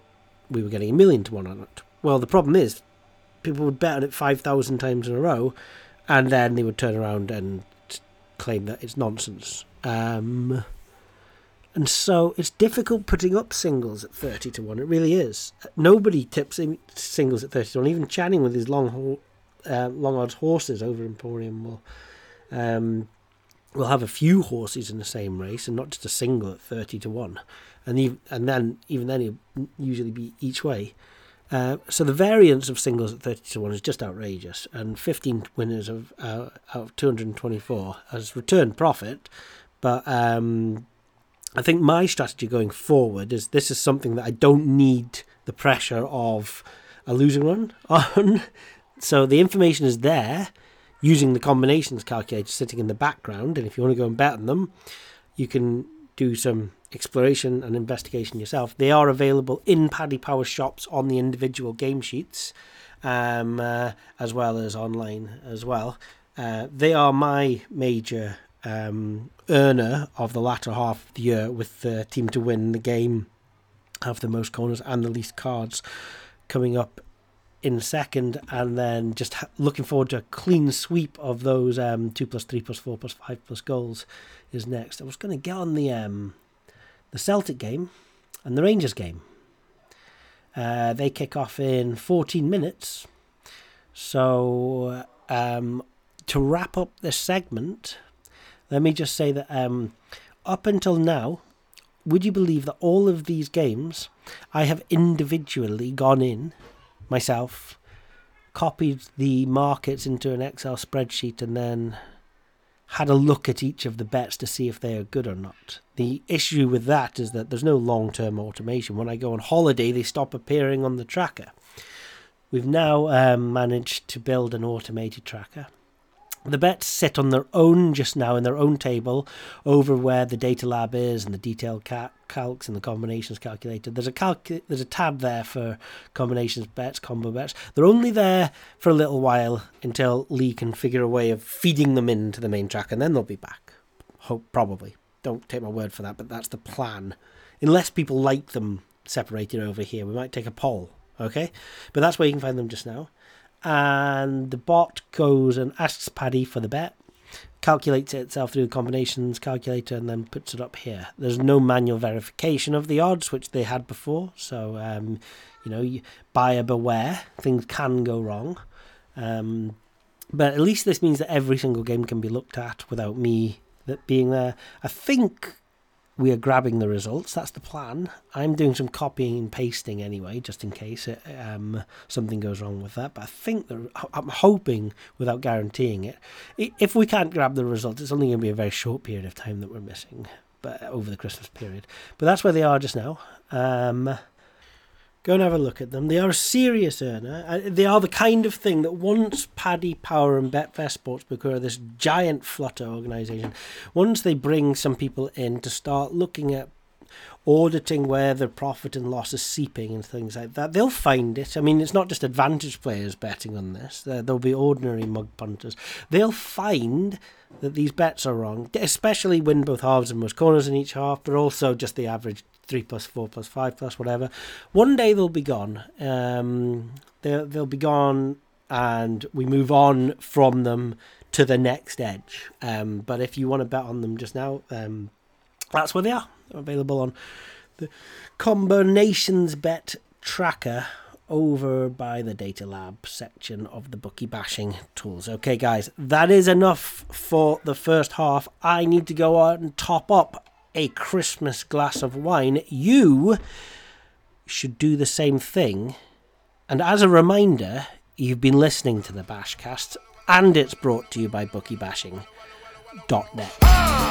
we were getting a million to 1 on it? Well, the problem is people would bet on it 5,000 times in a row and then they would turn around and claim that it's nonsense. Um, and so it's difficult putting up singles at 30 to 1. It really is. Nobody tips in singles at 30 to 1. Even Channing with his long uh, long odds horses over Emporium will um, will have a few horses in the same race and not just a single at 30 to 1. And even, and then even then he'll usually be each way. Uh, so the variance of singles at 30 to 1 is just outrageous. And 15 winners of uh, out of 224 has returned profit. But um, I think my strategy going forward is this is something that I don't need the pressure of a losing run on. so the information is there using the combinations calculator sitting in the background. And if you want to go and bet on them, you can do some exploration and investigation yourself. They are available in Paddy Power shops on the individual game sheets, um, uh, as well as online as well. Uh, they are my major um, earner of the latter half of the year, with the team to win the game, have the most corners and the least cards coming up in second, and then just ha- looking forward to a clean sweep of those um, two plus three plus four plus five plus goals is next. I was going to get on the um, the Celtic game and the Rangers game. Uh, they kick off in 14 minutes. So, um, to wrap up this segment, let me just say that um, up until now, would you believe that all of these games I have individually gone in myself, copied the markets into an Excel spreadsheet, and then had a look at each of the bets to see if they are good or not. The issue with that is that there's no long term automation. When I go on holiday, they stop appearing on the tracker. We've now um, managed to build an automated tracker. The bets sit on their own just now in their own table over where the data lab is and the detailed cal- calcs and the combinations calculated. There's a there's a tab there for combinations bets, combo bets. They're only there for a little while until Lee can figure a way of feeding them into the main track, and then they'll be back. Hope probably. Don't take my word for that, but that's the plan. Unless people like them separated over here, we might take a poll Okay, but that's where you can find them just now. And the bot goes and asks Paddy for the bet, calculates it itself through the combinations calculator, and then puts it up here. There's no manual verification of the odds, which they had before. So, um, you know, buyer beware. Things can go wrong. Um, but at least this means that every single game can be looked at without me that being there. I think we are grabbing the results. That's the plan. I'm doing some copying and pasting anyway, just in case it, um, something goes wrong with that. But I think the, I'm hoping, without guaranteeing it, if we can't grab the results, it's only going to be a very short period of time that we're missing, but over the Christmas period. But that's where they are just now. Um, Go and have a look at them. They are a serious earner. Uh, They are the kind of thing that once Paddy Power and Betfair Sportsbook are this giant flutter organisation, once they bring some people in to start looking at auditing where the profit and loss is seeping and things like that, they'll find it. I mean, it's not just advantage players betting on this. There, there'll be ordinary mug punters. They'll find that these bets are wrong, especially win both halves and most corners in each half, but also just the average three plus four plus five plus whatever. One day they'll be gone. Um, they'll they'll be gone, and we move on from them to the next edge. Um, but if you want to bet on them just now, um, that's where they are. They're available on the combinations bet tracker over by the data lab section of the bookie bashing tools. Okay, guys, that is enough for the first half. I need to go out and top up a Christmas glass of wine. You should do the same thing. And as a reminder, you've been listening to the Bashcast, and it's brought to you by bookiebashing.net.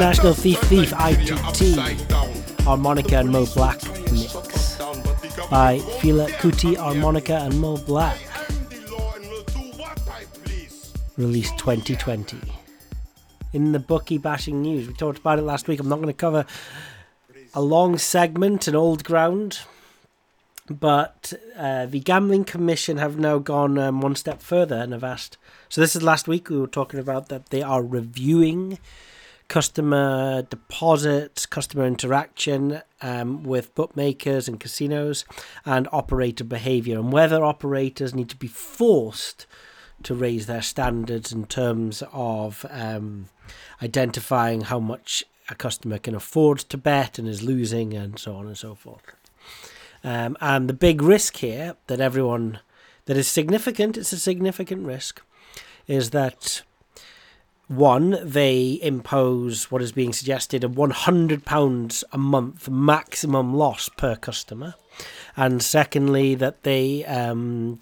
International Thief Thief ITT, Harmonica and Mo Black mix by Fela Kuti, Harmonica and Mo Black, released 2020. In the bookie bashing news, we talked about it last week. I'm not going to cover a long segment an old ground, but uh, the Gambling Commission have now gone um, one step further and have asked. So, this is last week we were talking about that they are reviewing customer deposits, customer interaction um, with bookmakers and casinos, and operator behavior, and whether operators need to be forced to raise their standards in terms of um, identifying how much a customer can afford to bet and is losing, and so on and so forth. Um, and the big risk here that everyone that is significant, it's a significant risk, is that one, they impose what is being suggested a £100 a month maximum loss per customer. And secondly, that they um,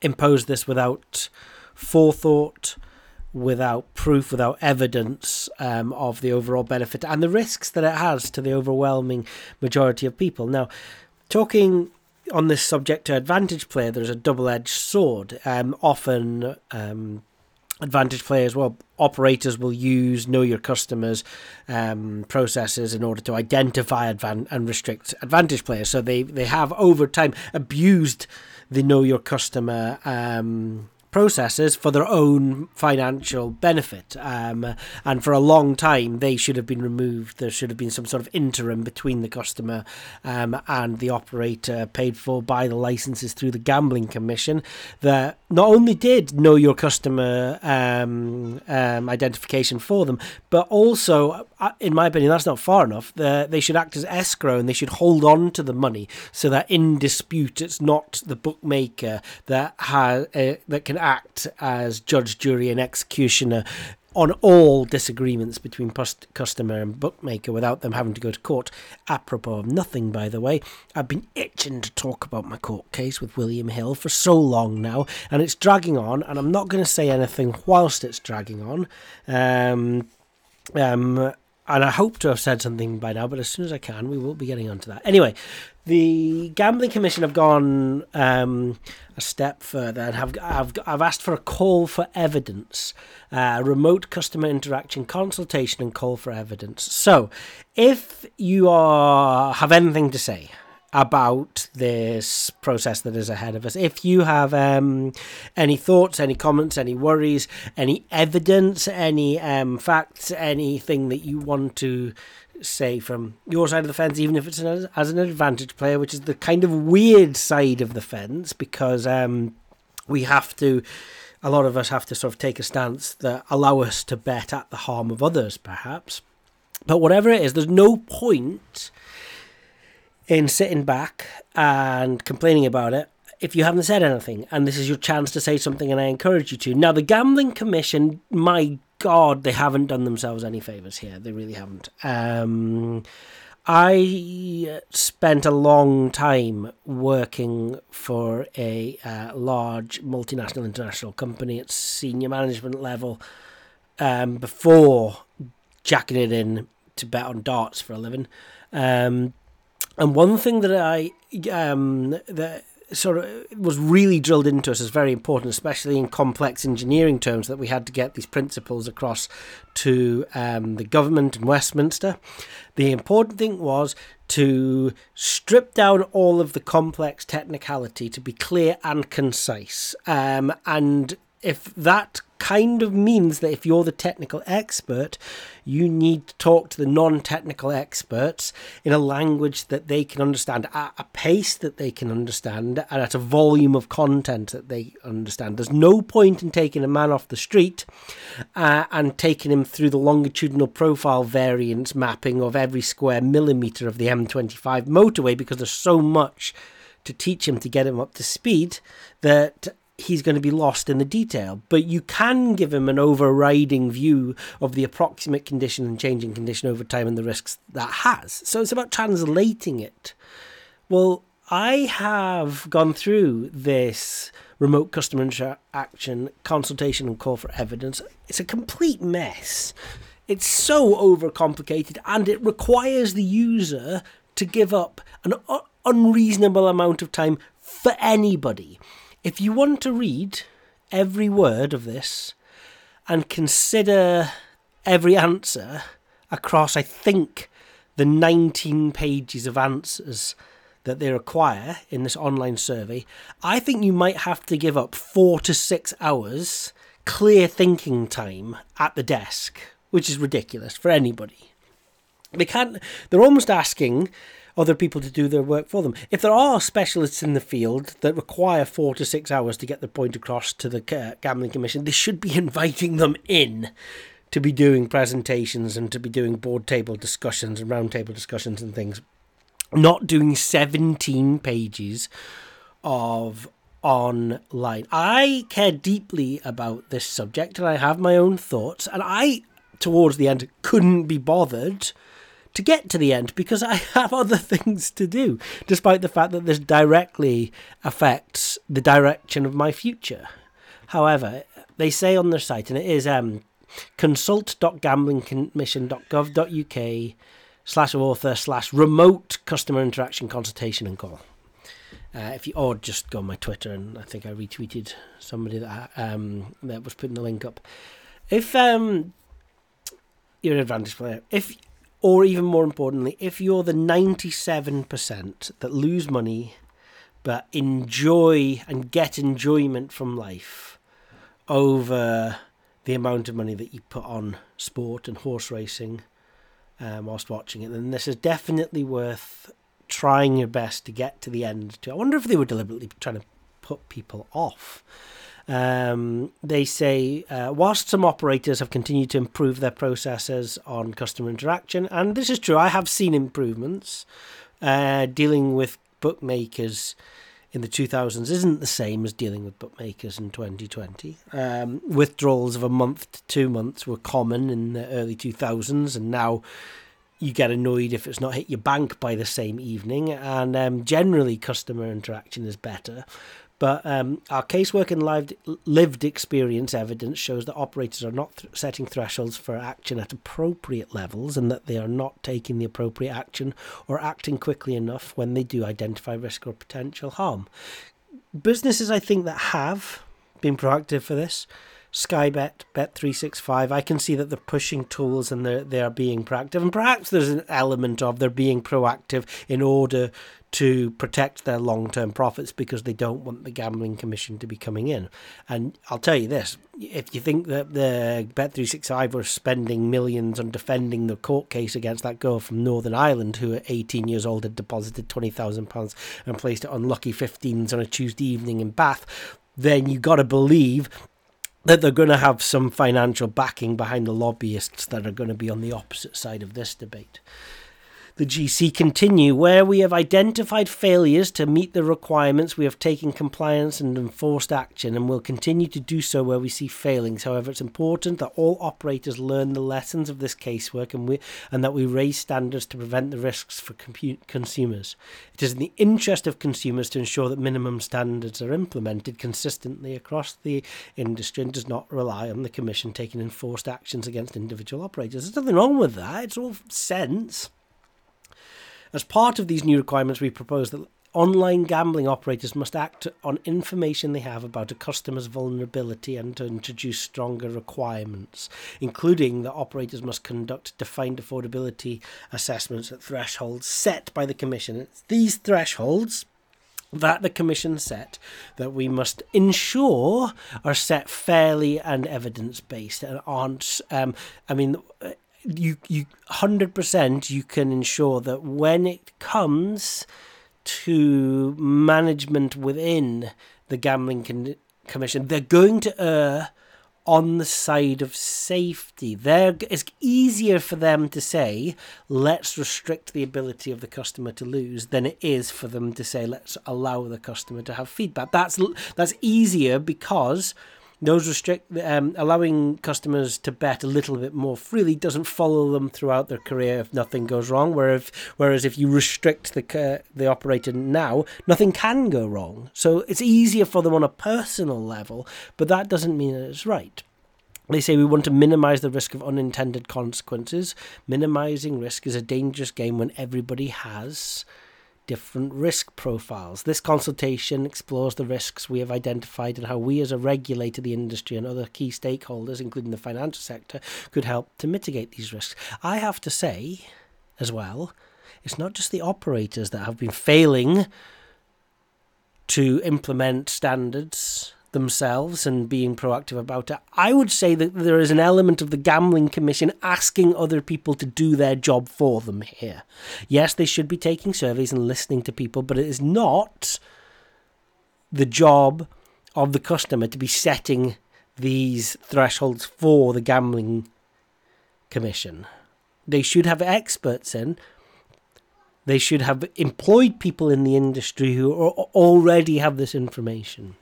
impose this without forethought, without proof, without evidence um, of the overall benefit and the risks that it has to the overwhelming majority of people. Now, talking on this subject to advantage player, there's a double edged sword. Um, often, advantage players well operators will use know your customers um, processes in order to identify advan- and restrict advantage players so they they have over time abused the know your customer um, processes for their own financial benefit. Um, and for a long time, they should have been removed. There should have been some sort of interim between the customer um, and the operator paid for by the licenses through the Gambling Commission that not only did know your customer um, um, identification for them, but also, uh, in my opinion, that's not far enough. The, they should act as escrow and they should hold on to the money so that in dispute, it's not the bookmaker that has uh, that can act as judge, jury, and executioner on all disagreements between customer and bookmaker without them having to go to court. Apropos of nothing, by the way, I've been itching to talk about my court case with William Hill for so long now, and it's dragging on, and I'm not going to say anything whilst it's dragging on. Um, um, and I hope to have said something by now, but as soon as I can, we will be getting onto that. Anyway, the Gambling Commission have gone um, a step further and have have I've asked for a call for evidence, uh, remote customer interaction consultation, and call for evidence. So, if you are have anything to say about this process that is ahead of us. If you have um, any thoughts, any comments, any worries, any evidence, any um, facts, anything that you want to say from your side of the fence, even if it's an, as an advantage player, which is the kind of weird side of the fence, because um, we have to. A lot of us have to sort of take a stance that allow us to bet at the harm of others, perhaps. But whatever it is, there's no point in sitting back and complaining about it if you haven't said anything and this is your chance to say something and I encourage you to. Now the gambling commission, my god, they haven't done themselves any favors here. They really haven't. Um I spent a long time working for a uh, large multinational international company at senior management level um, before jacking it in to bet on darts for a living. Um, and one thing that I um, that sort of was really drilled into us as very important, especially in complex engineering terms, that we had to get these principles across to um, the government in Westminster. The important thing was to strip down all of the complex technicality to be clear and concise. Um, and if that kind of means that if you're the technical expert, you need to talk to the non technical experts in a language that they can understand, at a pace that they can understand, and at a volume of content that they understand. There's no point in taking a man off the street uh, and taking him through the longitudinal profile variance mapping of every square millimetre of the M25 motorway because there's so much to teach him to get him up to speed that he's going to be lost in the detail. But you can give him an overriding view of the approximate condition and changing condition over time and the risks that has. So it's about translating it. Well, I have gone through this remote customer interaction consultation and call for evidence. It's a complete mess. It's so overcomplicated and it requires the user to give up an unreasonable amount of time for anybody. If you want to read every word of this and consider every answer across, I think, the 19 pages of answers that they require in this online survey, I think you might have to give up four to six hours clear thinking time at the desk, which is ridiculous for anybody. They can't, they're almost asking other people to do their work for them. If there are specialists in the field that require four to six hours to get the point across to the Gambling Commission, they should be inviting them in to be doing presentations and to be doing board table discussions and round table discussions and things. Not doing 17 pages of online. I care deeply about this subject and I have my own thoughts, and I, towards the end, couldn't be bothered to get to the end because I have other things to do, despite the fact that this directly affects the direction of my future. However, they say on their site, and it is um, consult.gamblingcommission.gov.uk slash author slash remote customer interaction consultation and call. Uh, if you or just go on my Twitter and I think I retweeted somebody that um, that was putting the link up. If um, you're an advantage player, if or even more importantly, if you're the 97% that lose money but enjoy and get enjoyment from life over the amount of money that you put on sport and horse racing um, whilst watching it, then this is definitely worth trying your best to get to the end. To I wonder if they were deliberately trying to put people off. Um, they say, uh, whilst some operators have continued to improve their processes on customer interaction, and this is true, I have seen improvements. Uh, dealing with bookmakers in the 2000s isn't the same as dealing with bookmakers in 2020. Um, withdrawals of a month to two months were common in the early 2000s, and now you get annoyed if it's not hit your bank by the same evening. And um, generally, customer interaction is better. But um, our casework and lived, lived experience evidence shows that operators are not th- setting thresholds for action at appropriate levels and that they are not taking the appropriate action or acting quickly enough when they do identify risk or potential harm. Businesses, I think, that have been proactive for this, Skybet, Bet365, I can see that they're pushing tools and they're, they are being proactive. And perhaps there's an element of they're being proactive in order to protect their long term profits because they don't want the gambling commission to be coming in. And I'll tell you this if you think that the Bet365 were spending millions on defending the court case against that girl from Northern Ireland who at 18 years old had deposited £20,000 and placed it on lucky 15s on a Tuesday evening in Bath, then you got to believe that they're going to have some financial backing behind the lobbyists that are going to be on the opposite side of this debate. The GC continue where we have identified failures to meet the requirements we have taken compliance and enforced action and will continue to do so where we see failings. However it's important that all operators learn the lessons of this casework and we and that we raise standards to prevent the risks for compu- consumers. It is in the interest of consumers to ensure that minimum standards are implemented consistently across the industry and does not rely on the commission taking enforced actions against individual operators. There's nothing wrong with that. It's all sense as part of these new requirements, we propose that online gambling operators must act on information they have about a customer's vulnerability and to introduce stronger requirements, including that operators must conduct defined affordability assessments at thresholds set by the Commission. It's these thresholds that the Commission set that we must ensure are set fairly and evidence based and aren't. Um, I mean, you you hundred percent you can ensure that when it comes to management within the gambling con- commission, they're going to err on the side of safety. There, it's easier for them to say, "Let's restrict the ability of the customer to lose," than it is for them to say, "Let's allow the customer to have feedback." That's that's easier because those restrict um, allowing customers to bet a little bit more freely doesn't follow them throughout their career if nothing goes wrong. Whereas, whereas if you restrict the ca- the operator now, nothing can go wrong. So it's easier for them on a personal level, but that doesn't mean that it's right. They say we want to minimize the risk of unintended consequences. Minimizing risk is a dangerous game when everybody has different risk profiles. This consultation explores the risks we have identified and how we, as a regulator, the industry, and other key stakeholders, including the financial sector, could help to mitigate these risks. I have to say, as well, it's not just the operators that have been failing to implement standards themselves and being proactive about it. I would say that there is an element of the Gambling Commission asking other people to do their job for them here. Yes, they should be taking surveys and listening to people, but it is not the job of the customer to be setting these thresholds for the Gambling Commission. They should have experts in. They should have employed people in the industry who already have this information.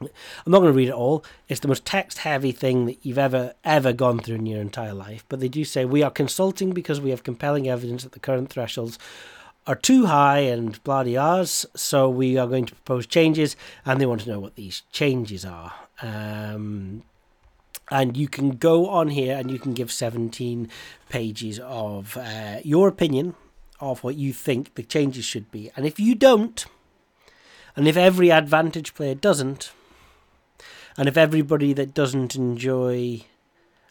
I'm not going to read it all. It's the most text heavy thing that you've ever, ever gone through in your entire life. But they do say we are consulting because we have compelling evidence that the current thresholds are too high and blah blahs. So we are going to propose changes, and they want to know what these changes are. Um, and you can go on here and you can give 17 pages of uh, your opinion of what you think the changes should be. And if you don't, and if every advantage player doesn't, and if everybody that doesn't enjoy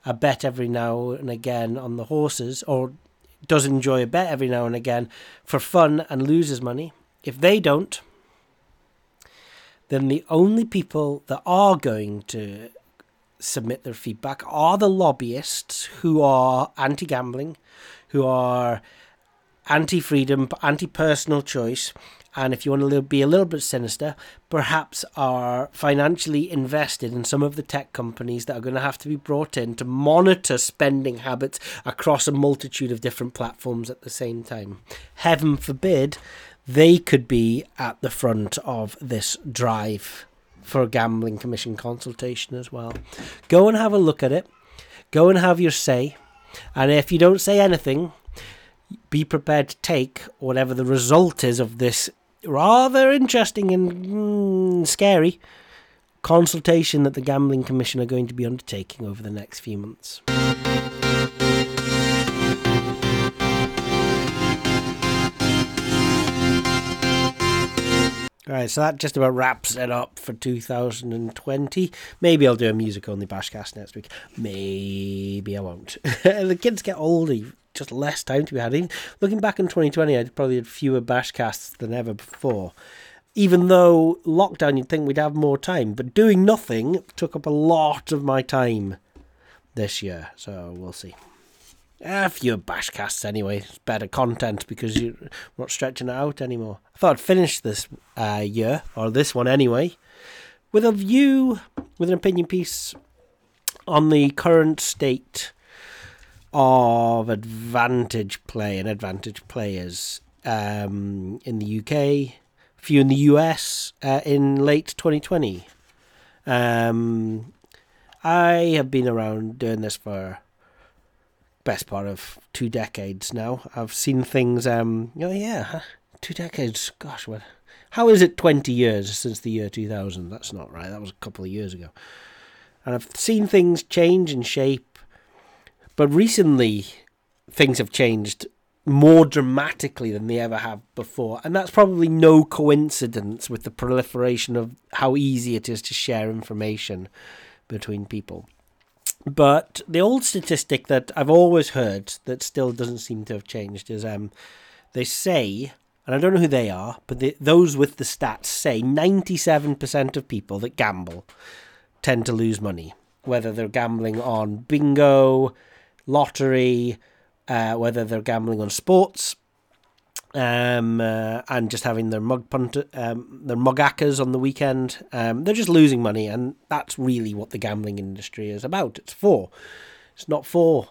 a bet every now and again on the horses, or does enjoy a bet every now and again for fun and loses money, if they don't, then the only people that are going to submit their feedback are the lobbyists who are anti gambling, who are anti freedom, anti personal choice, and if you want to be a little bit sinister, perhaps are financially invested in some of the tech companies that are going to have to be brought in to monitor spending habits across a multitude of different platforms at the same time. Heaven forbid they could be at the front of this drive for a gambling commission consultation as well. Go and have a look at it. Go and have your say. And if you don't say anything, be prepared to take whatever the result is of this rather interesting and mm, scary consultation that the Gambling Commission are going to be undertaking over the next few months. Alright, so that just about wraps it up for 2020. Maybe I'll do a music only Bashcast next week. Maybe I won't. the kids get older, just less time to be had. Even looking back in 2020, I probably had fewer bashcasts than ever before. Even though lockdown, you'd think we'd have more time, but doing nothing took up a lot of my time this year. So we'll see. A few bashcasts anyway. It's better content because you're not stretching it out anymore. I thought I'd finish this uh, year, or this one anyway, with a view, with an opinion piece on the current state of advantage play and advantage players um, in the UK, a few in the US uh, in late 2020. Um, I have been around doing this for best part of two decades now. I've seen things. Um, oh yeah, two decades. Gosh, what? How is it 20 years since the year 2000? That's not right. That was a couple of years ago. And I've seen things change and shape but recently, things have changed more dramatically than they ever have before. And that's probably no coincidence with the proliferation of how easy it is to share information between people. But the old statistic that I've always heard that still doesn't seem to have changed is um, they say, and I don't know who they are, but the, those with the stats say 97% of people that gamble tend to lose money, whether they're gambling on bingo, lottery, uh, whether they're gambling on sports, um, uh, and just having their mug punt, um, their mug accas on the weekend. Um, they're just losing money, and that's really what the gambling industry is about. It's for. It's not for.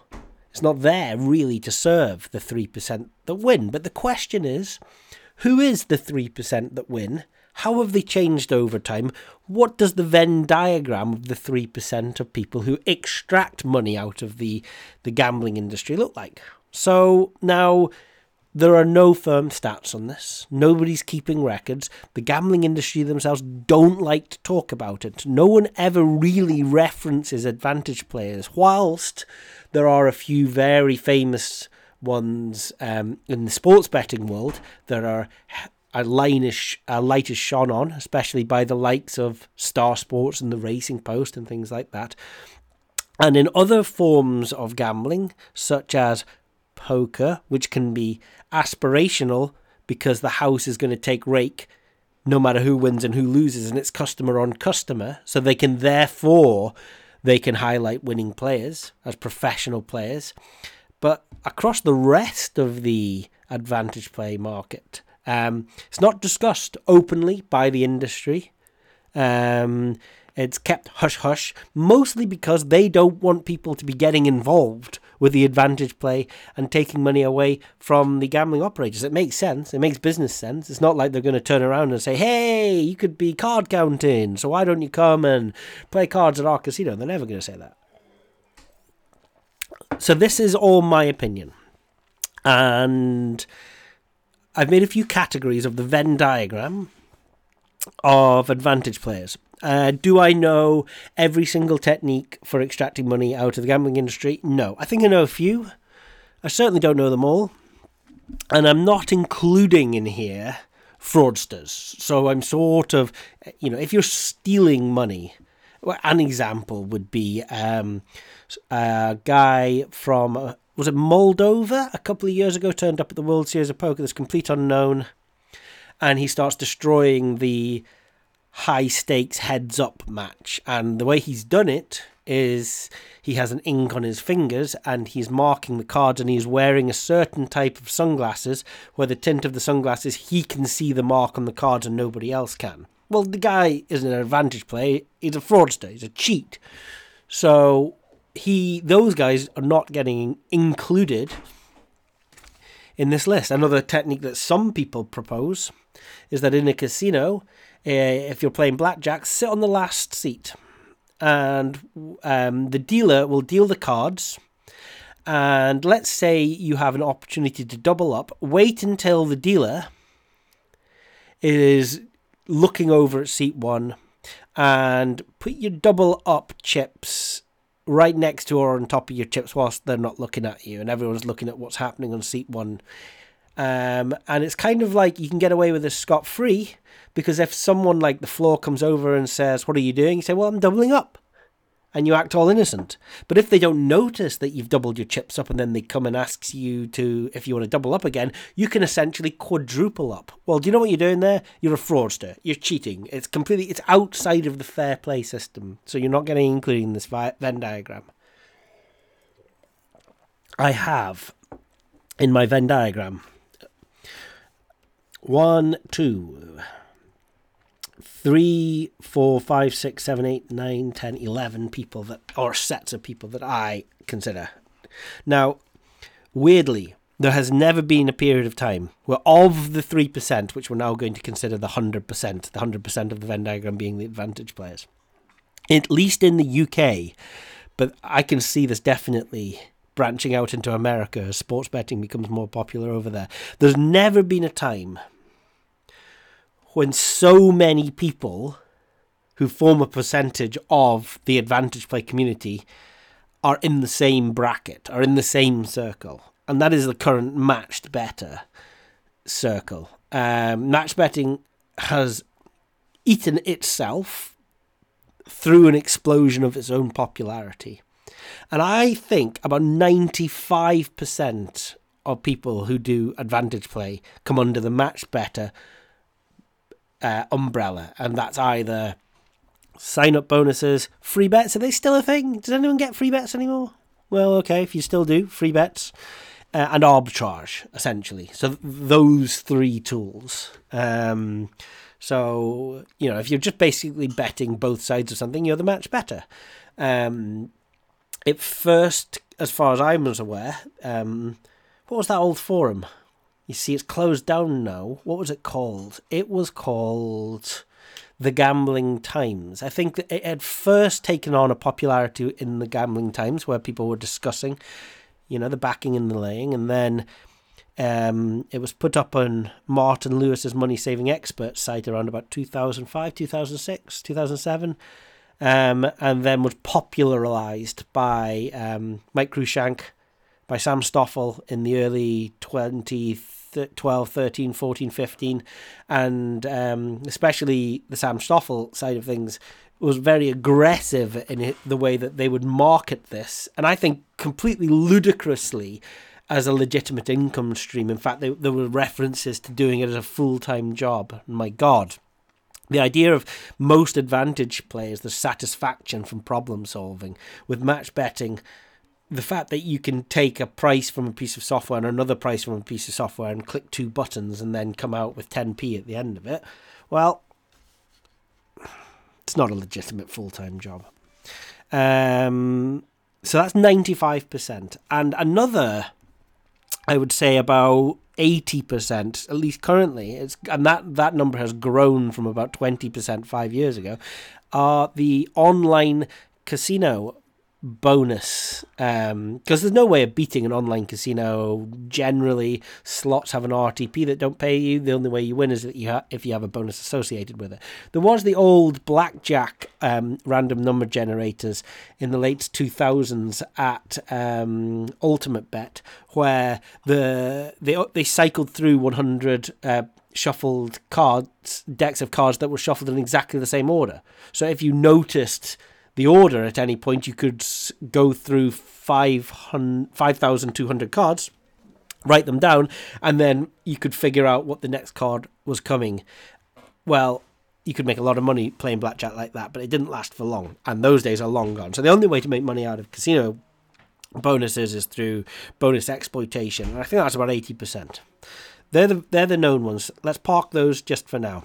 It's not there really to serve the three percent that win. But the question is, who is the three percent that win, How have they changed over time? What does the Venn diagram of the 3% of people who extract money out of the, the gambling industry look like? So now there are no firm stats on this. Nobody's keeping records. The gambling industry themselves don't like to talk about it. No one ever really references advantage players, whilst there are a few very famous ones um, in the sports betting world that are a line is a light is shone on, especially by the likes of Star Sports and the Racing Post and things like that. And in other forms of gambling, such as poker, which can be aspirational because the house is going to take rake no matter who wins and who loses, and it's customer on customer, so they can therefore they can highlight winning players as professional players. But across the rest of the advantage play market, um, it's not discussed openly by the industry. Um, it's kept hush hush, mostly because they don't want people to be getting involved with the advantage play and taking money away from the gambling operators. It makes sense. It makes business sense. It's not like they're going to turn around and say, hey, you could be card counting, so why don't you come and play cards at our casino? They're never going to say that. So, this is all my opinion. And I've made a few categories of the Venn diagram of advantage players. Uh, do I know every single technique for extracting money out of the gambling industry? No. I think I know a few. I certainly don't know them all. And I'm not including in here fraudsters. So I'm sort of, you know, if you're stealing money, well, an example would be um, a guy from, was it Moldova? A couple of years ago turned up at the World Series of Poker, this complete unknown. And he starts destroying the high stakes heads up match. And the way he's done it is he has an ink on his fingers and he's marking the cards and he's wearing a certain type of sunglasses where the tint of the sunglasses he can see the mark on the cards and nobody else can. Well, the guy isn't an advantage player. he's a fraudster, he's a cheat. So he those guys are not getting included in this list. Another technique that some people propose is that in a casino, uh, if you're playing blackjack, sit on the last seat, and um, the dealer will deal the cards. And let's say you have an opportunity to double up. Wait until the dealer is looking over at seat one and put your double up chips right next to or on top of your chips whilst they're not looking at you and everyone's looking at what's happening on seat one. Um, and it's kind of like you can get away with this scot free because if someone like the floor comes over and says, What are you doing? You say, Well, I'm doubling up. And you act all innocent. But if they don't notice that you've doubled your chips up and then they come and asks you to, if you want to double up again, you can essentially quadruple up. Well, do you know what you're doing there? You're a fraudster. You're cheating. It's completely, it's outside of the fair play system. So you're not getting included in this Venn diagram. I have in my Venn diagram one, two, three, four, five, six, seven, eight, nine, ten, eleven people that, or sets of people that I consider. Now, weirdly, there has never been a period of time where of the 3%, which we're now going to consider the 100%, the 100% of the Venn diagram being the advantage players, at least in the UK, but I can see this definitely branching out into America as sports betting becomes more popular over there. There's never been a time when so many people who form a percentage of the advantage play community are in the same bracket, are in the same circle. And that is the current matched better circle. Um, match betting has eaten itself through an explosion of its own popularity. And I think about 95% of people who do advantage play come under the match better uh, umbrella. And that's either sign up bonuses, free bets. Are they still a thing? Does anyone get free bets anymore? Well, okay, if you still do, free bets. Uh, and arbitrage, essentially. So th- those three tools. Um, so, you know, if you're just basically betting both sides of something, you're the match better. Um, it first, as far as I was aware, um, what was that old forum? You see, it's closed down now. What was it called? It was called the Gambling Times. I think it had first taken on a popularity in the Gambling Times where people were discussing, you know, the backing and the laying, and then um, it was put up on Martin Lewis's money saving expert site around about 2005, 2006, 2007. Um, and then was popularized by um, Mike Cruikshank, by Sam Stoffel in the early 2012, 13, 14, 15. And um, especially the Sam Stoffel side of things was very aggressive in it, the way that they would market this. And I think completely ludicrously as a legitimate income stream. In fact, they, there were references to doing it as a full time job. My God the idea of most advantage players, the satisfaction from problem solving with match betting, the fact that you can take a price from a piece of software and another price from a piece of software and click two buttons and then come out with 10p at the end of it, well, it's not a legitimate full time job. Um, so that's 95%. And another, I would say, about eighty percent, at least currently, it's and that that number has grown from about twenty percent five years ago. Are the online casino bonus because um, there's no way of beating an online casino. Generally, slots have an RTP that don't pay you. The only way you win is that you ha- if you have a bonus associated with it. There was the old blackjack um, random number generators in the late 2000s at um, Ultimate Bet, where the they they cycled through 100. Uh, shuffled cards decks of cards that were shuffled in exactly the same order so if you noticed the order at any point. You could go through 5,200 cards, write them down, and then you could figure out what the next card was coming. Well, you could make a lot of money playing blackjack like that, but it didn't last for long, and those days are long gone. So the only way to make money out of casino bonuses is through bonus exploitation, and I think that's about eighty percent. They're the they're the known ones. Let's park those just for now.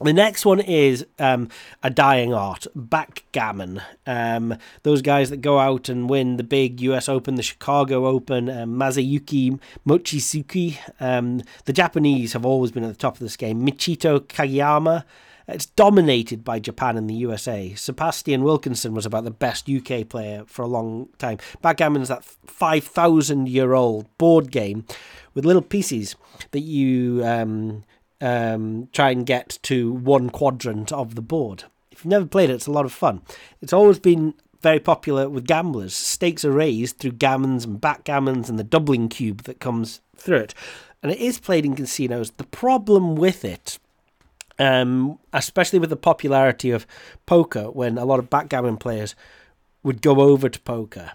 The next one is um, a dying art, backgammon. Um, those guys that go out and win the big US Open, the Chicago Open, um, Masayuki Mochizuki. Um, the Japanese have always been at the top of this game. Michito Kageyama. It's dominated by Japan and the USA. Sebastian Wilkinson was about the best UK player for a long time. Backgammon's that 5,000 year old board game with little pieces that you um, um, try and get to one quadrant of the board. If you've never played it, it's a lot of fun. It's always been very popular with gamblers. Stakes are raised through gammons and backgammons and the doubling cube that comes through it. And it is played in casinos. The problem with it, um, especially with the popularity of poker, when a lot of backgammon players would go over to poker,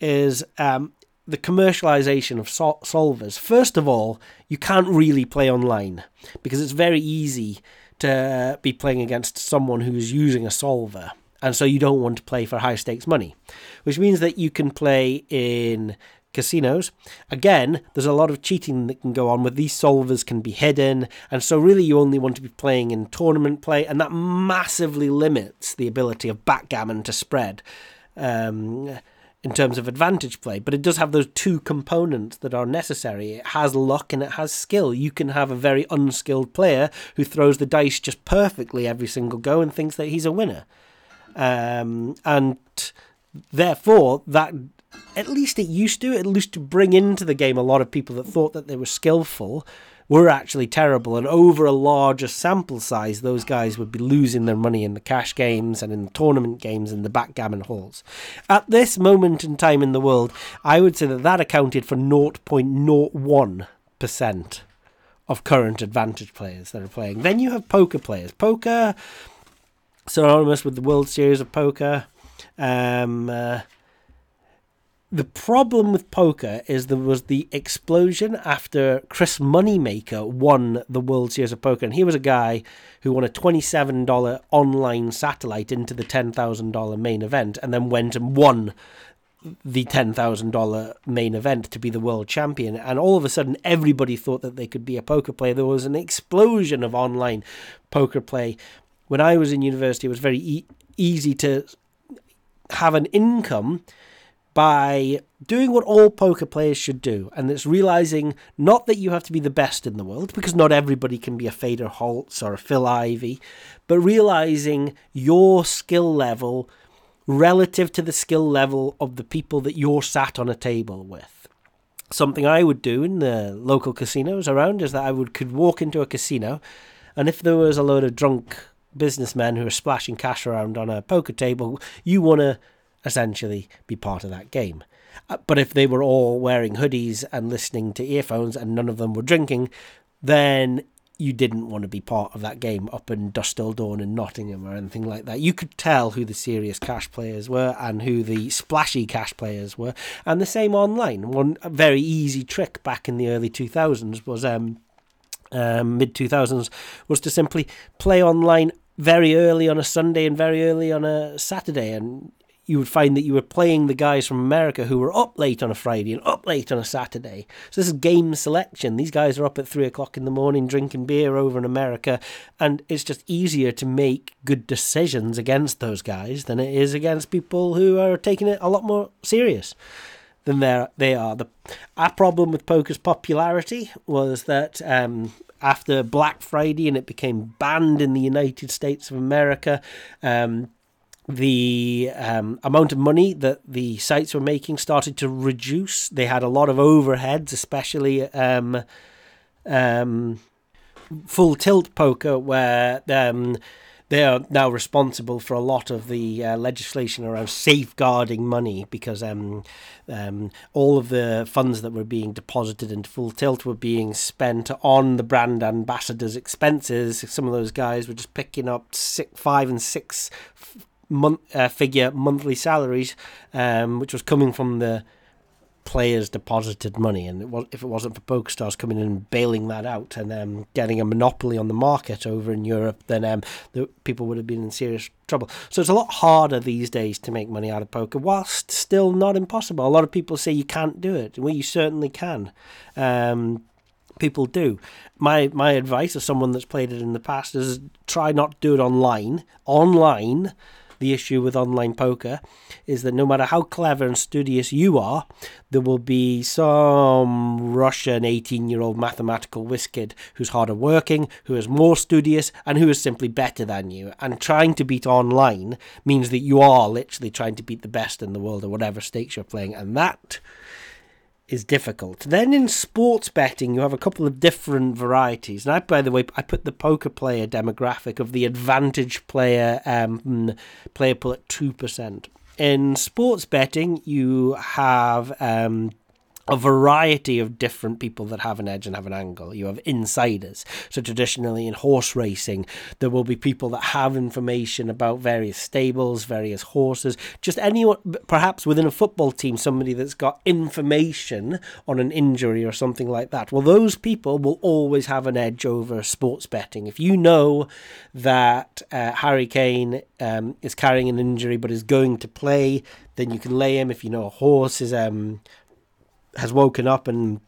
is um, the commercialization of sol- solvers. First of all, you can't really play online because it's very easy to be playing against someone who's using a solver. And so you don't want to play for high stakes money, which means that you can play in casinos. Again, there's a lot of cheating that can go on with these solvers can be hidden, and so really you only want to be playing in tournament play, and that massively limits the ability of backgammon to spread. Um, in terms of advantage play, but it does have those two components that are necessary. It has luck and it has skill. You can have a very unskilled player who throws the dice just perfectly every single go and thinks that he's a winner. Um, and therefore, that at least it used to, at least to bring into the game a lot of people that thought that they were skillful were actually terrible. And over a larger sample size, those guys would be losing their money in the cash games and in the tournament games and the backgammon halls. At this moment in time in the world, I would say that that accounted for 0.01% of current advantage players that are playing. Then you have poker players. Poker, synonymous with the World Series of Poker. Um, uh, the problem with poker is there was the explosion after Chris Moneymaker won the World Series of Poker, and he was a guy who won a twenty-seven dollar online satellite into the ten thousand dollar main event, and then went and won the ten thousand dollar main event to be the world champion. And all of a sudden, everybody thought that they could be a poker player. There was an explosion of online poker play. When I was in university, it was very e- easy to have an income by doing what all poker players should do, and it's realizing not that you have to be the best in the world, because not everybody can be a Fedor Holz or a Phil Ivey, but realizing your skill level relative to the skill level of the people that you're sat on a table with. Something I would do in the local casinos around is that I would could walk into a casino, and if there was a load of drunk businessmen who are splashing cash around on a poker table, you want to essentially be part of that game. Uh, But if they were all wearing hoodies and listening to earphones and none of them were drinking, then you didn't want to be part of that game up in Dust Dawn in Nottingham or anything like that. You could tell who the serious cash players were and who the splashy cash players were. And the same online. One very easy trick back in the early 2000s was um, um, mid 2000s was to simply play online very early on a Sunday and very early on a Saturday. And you would find that you were playing the guys from America who were up late on a Friday and up late on a Saturday. So this is game selection. These guys are up at three o'clock in the morning drinking beer over in America, and it's just easier to make good decisions against those guys than it is against people who are taking it a lot more serious than they they are. The our problem with poker's popularity was that um, after Black Friday and it became banned in the United States of America. Um, the um, amount of money that the sites were making started to reduce. They had a lot of overheads, especially um, um, full tilt poker, where um, they are now responsible for a lot of the uh, legislation around safeguarding money because um, um, all of the funds that were being deposited into full tilt were being spent on the brand ambassadors' expenses. Some of those guys were just picking up six, five and six month uh, figure monthly salaries, um, which was coming from the players' deposited money. And it was, if it wasn't for PokerStars coming in and bailing that out and um, getting a monopoly on the market over in Europe, then um, the people would have been in serious trouble. So it's a lot harder these days to make money out of poker, whilst still not impossible. A lot of people say you can't do it. Well, you certainly can. Um, people do. My my advice as someone that's played it in the past is try not to do it online. Online, the issue with online poker is that no matter how clever and studious you are, there will be some Russian 18 year old mathematical whiz kid who's harder working, who is more studious, and who is simply better than you. And trying to beat online means that you are literally trying to beat the best in the world at whatever stakes you're playing. And that is difficult. Then in sports betting, you have a couple of different varieties. And I, by the way, I put the poker player demographic of the advantage player um, player pool at two percent. In sports betting, you have um, a variety of different people that have an edge and have an angle. You have insiders. So traditionally in horse racing, there will be people that have information about various stables, various horses, just anyone, perhaps within a football team, somebody that's got information on an injury or something like that. Well, those people will always have an edge over sports betting. If you know that uh, Harry Kane um, is carrying an injury but is going to play, then you can lay him. If you know a horse is um, has woken up and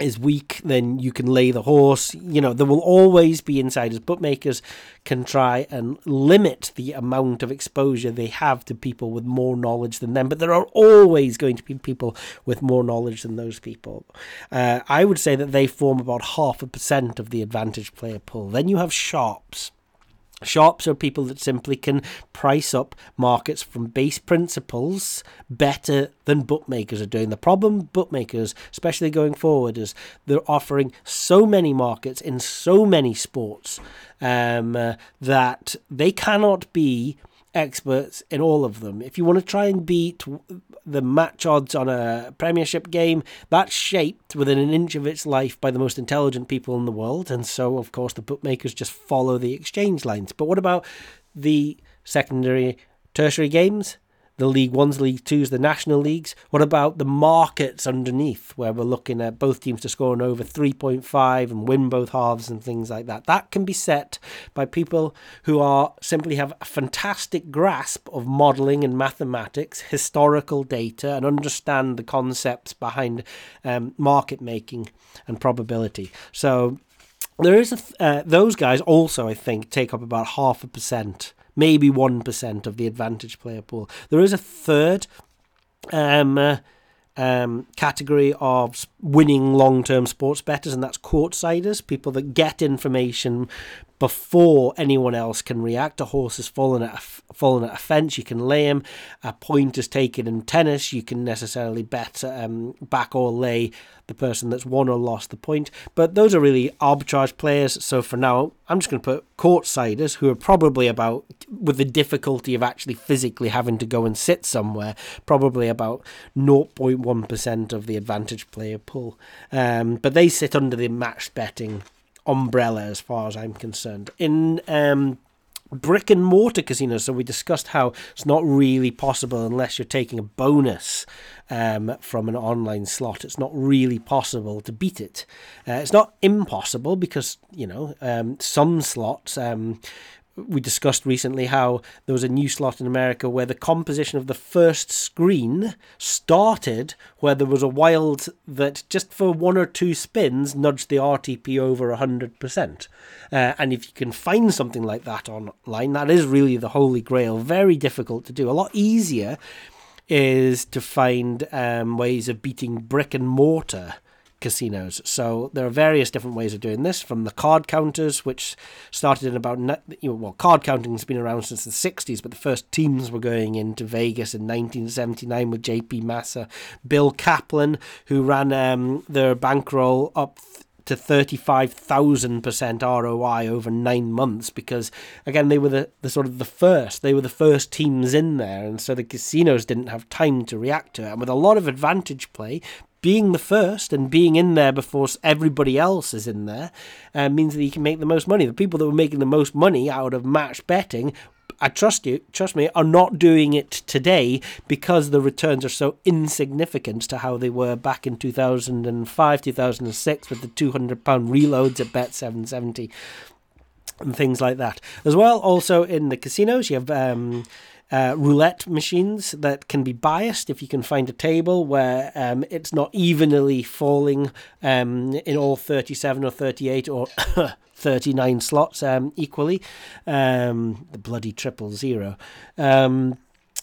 is weak, then you can lay the horse. You know, there will always be insiders. Bookmakers can try and limit the amount of exposure they have to people with more knowledge than them, but there are always going to be people with more knowledge than those people. Uh, I would say that they form about half a percent of the advantage player pool. Then you have sharps. Sharps are people that simply can price up markets from base principles better than bookmakers are doing. The problem bookmakers, especially going forward, is they're offering so many markets in so many sports um, uh, that they cannot be experts in all of them. If you want to try and beat the match odds on a Premiership game, that's shaped within an inch of its life by the most intelligent people in the world. And so, of course, the bookmakers just follow the exchange lines. But what about the secondary, tertiary games? The League Ones, League Twos, the National Leagues. What about the markets underneath, where we're looking at both teams to score an over 3.5 and win both halves and things like that? That can be set by people who are simply have a fantastic grasp of modelling and mathematics, historical data, and understand the concepts behind um, market making and probability. So there is a th- uh, those guys also, I think, take up about half a percent maybe 1% of the advantage player pool. There is a third um, uh, um, category of winning long term sports betters, and that's courtsiders, people that get information before anyone else can react. A horse has fallen at a, fallen at a fence, you can lay him. A point is taken in tennis, you can necessarily bet um, back or lay the person that's won or lost the point. But those are really arbitrage players. So for now, I'm just going to put courtsiders who are probably about, with the difficulty of actually physically having to go and sit somewhere, probably about 0.1% of the advantage player pool. Um, but they sit under the match betting umbrella as far as I'm concerned. In um, brick and mortar casinos, so we discussed how it's not really possible unless you're taking a bonus um, from an online slot. It's not really possible to beat it. Uh, it's not impossible because, you know, um, some slots. Um, we discussed recently how there was a new slot in America where the composition of the first screen started where there was a wild that just for one or two spins nudged the RTP over 100%. Uh, and if you can find something like that online, that is really the holy grail. Very difficult to do. A lot easier is to find um, ways of beating brick and mortar casinos. So there are various different ways of doing this, from the card counters, which started in about you know, well, card counting has been around since the '60s, but the first teams were going into Vegas in 1979 with J.P. Massar, Bill Kaplan, who ran um, their bankroll up. Th- to 35,000% ROI over nine months because, again, they were the, the sort of the first. They were the first teams in there, and so the casinos didn't have time to react to it. And with a lot of advantage play, being the first and being in there before everybody else is in there uh, means that you can make the most money. The people that were making the most money out of match betting, I trust you, trust me, are not doing it today because the returns are so insignificant to how they were back in 2005, 2006 with the 200 pound reloads at Bet 770 and things like that. As well, also in the casinos, you have um, uh, roulette machines that can be biased if you can find a table where um, it's not evenly falling um, in all 37 or 38 or 39 slots um, equally. Um, the bloody triple zero. Um,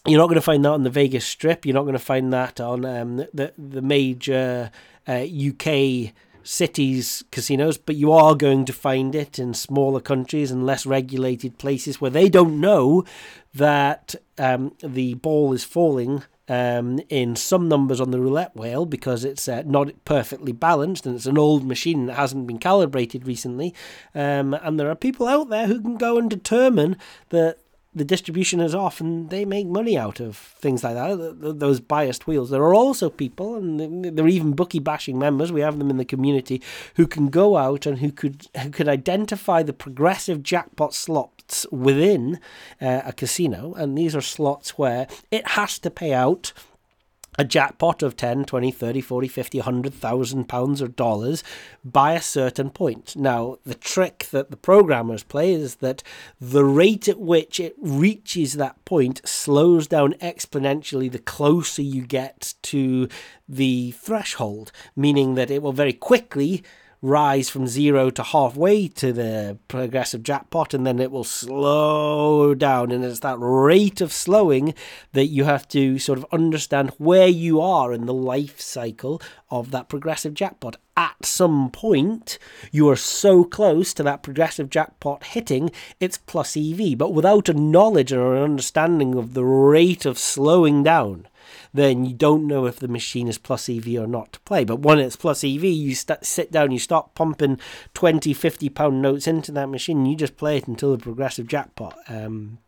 you're not going to find that on the Vegas Strip. You're not going to find that on um, the the major uh, UK cities casinos, but you are going to find it in smaller countries and less regulated places where they don't know that um, the ball is falling. Um, in some numbers on the roulette wheel because it's uh, not perfectly balanced and it's an old machine that hasn't been calibrated recently. Um, and there are people out there who can go and determine that the distribution is off and they make money out of things like that, th- th- those biased wheels. There are also people, and there are even bookie bashing members, we have them in the community, who can go out and who could, who could identify the progressive jackpot slots within uh, a casino. And these are slots where it has to pay out a jackpot of 10 20 30 40 50 100,000 pounds or dollars by a certain point now the trick that the programmers play is that the rate at which it reaches that point slows down exponentially the closer you get to the threshold meaning that it will very quickly rise from zero to halfway to the progressive jackpot and then it will slow down. And it's that rate of slowing that you have to sort of understand where you are in the life cycle of that progressive jackpot. At some point you are so close to that progressive jackpot hitting it's plus ev but without a knowledge or an understanding of the rate of slowing down then you don't know if the machine is plus EV or not to play. But when it's plus EV, you st- sit down, you start pumping 20, 50 pound notes into that machine, you just play it until the progressive jackpot um,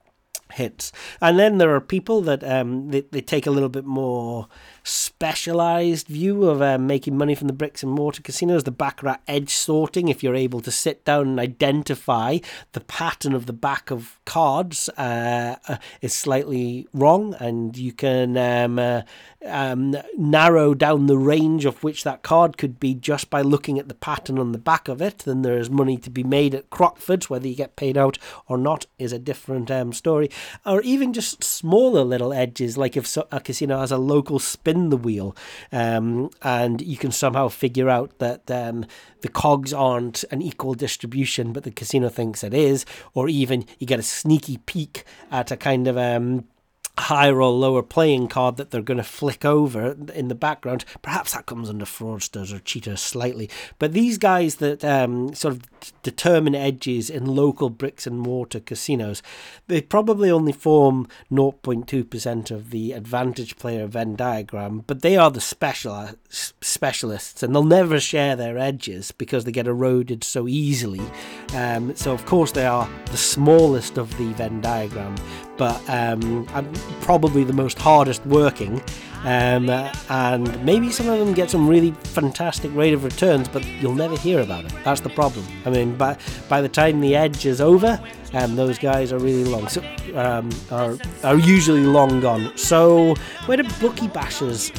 hits. And then there are people that um, they, they take a little bit more specialized view of um, making money from the bricks and mortar casinos, the baccarat edge sorting. If you're able to sit down and identify the pattern of the back of cards uh, uh, is slightly wrong, and you can um, uh, um, narrow down the range of which that card could be just by looking at the pattern on the back of it, then there is money to be made at Crockford's. Whether you get paid out or not is a different um, story. Or even just smaller little edges, like if a casino has a local spin the wheel, um, and you can somehow figure out that um, the cogs aren't an equal distribution, but the casino thinks it is, or even you get a sneaky peek at a kind of um, higher or lower playing card that they're going to flick over in the background. Perhaps that comes under fraudsters or cheaters slightly. But these guys that um, sort of determine edges in local bricks and mortar casinos, they probably only form 0.2% of the advantage player Venn diagram, but they are the special specialists and they'll never share their edges because they get eroded so easily. Um, so, of course, they are the smallest of the Venn diagram, but um, I'm probably the most hardest working. Um, and maybe some of them get some really fantastic rate of returns, but you'll never hear about it. That's the problem. I mean, by by the time the edge is over, um, those guys are really long, so, um, are are usually long gone. So where do bookie bashers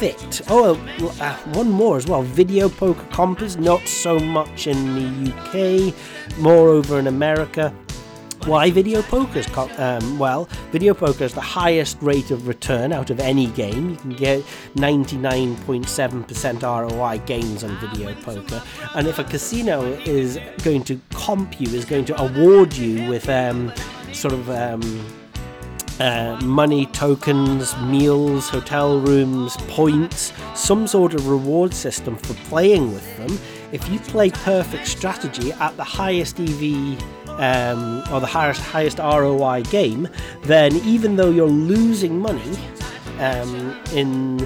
fit? Oh, uh, one more as well. Video poker compers, not so much in the UK, more over in America. Why video poker? Um, well, video poker is the highest rate of return out of any game. You can get 99.7% ROI gains on video poker. And if a casino is going to comp you, is going to award you with um, sort of. Um, uh, money, tokens, meals, hotel rooms, points, some sort of reward system for playing with them. If you play perfect strategy at the highest EV um, or the highest, highest ROI game, then even though you're losing money um, in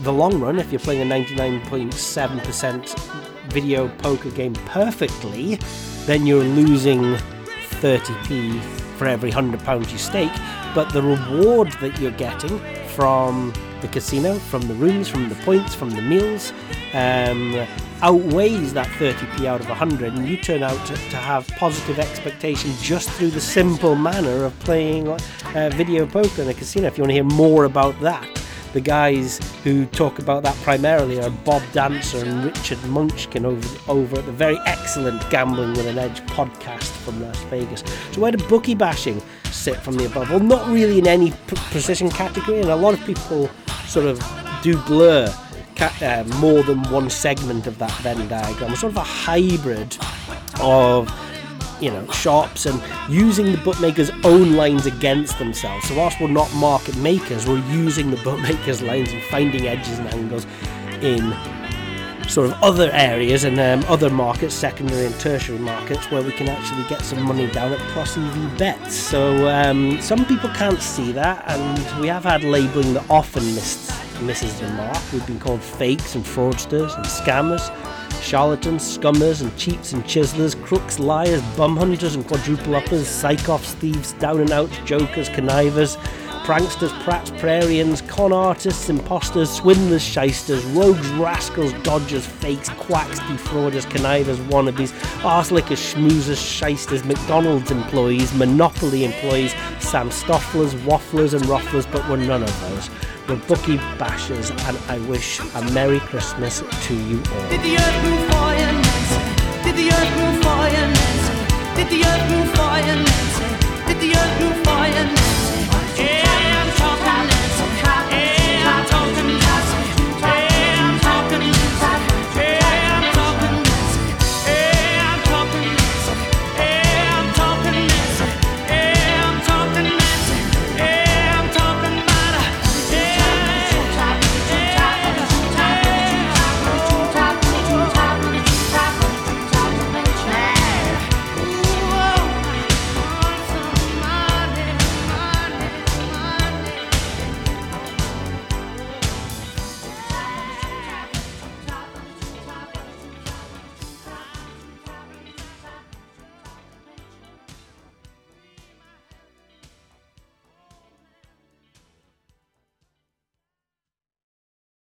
the long run, if you're playing a 99.7% video poker game perfectly, then you're losing 30p for every £100 you stake. But the reward that you're getting from the casino, from the rooms, from the points, from the meals, um, outweighs that 30p out of 100 and you turn out to, to have positive expectation just through the simple manner of playing uh, video poker in a casino if you want to hear more about that the guys who talk about that primarily are Bob Dancer and Richard Munchkin over, over at the very excellent Gambling with an Edge podcast from Las Vegas. So, where do bookie bashing sit from the above? Well, not really in any precision category, and a lot of people sort of do blur uh, more than one segment of that Venn diagram, sort of a hybrid of you know shops and using the bookmakers' own lines against themselves. So whilst we're not market makers, we're using the bookmakers' lines and finding edges and angles in sort of other areas and um, other markets, secondary and tertiary markets, where we can actually get some money down at plus EV bets. So um, some people can't see that, and we have had labelling that often misses the mark. We've been called fakes and fraudsters and scammers. Charlatans, scummers and cheats and chiselers, crooks, liars, bum hunters and quadruple uppers, psychops, thieves, down and out, jokers, connivers, pranksters, prats, prairians, con artists, imposters, swindlers, shysters, rogues, rascals, dodgers, fakes, quacks, defrauders, connivers, wannabes, arselickers, schmoozers, shysters, McDonald's employees, Monopoly employees, Sam Stofflers, wafflers and rufflers, but we're none of those. We're bookie bashers, and I wish a Merry Christmas to you all. Did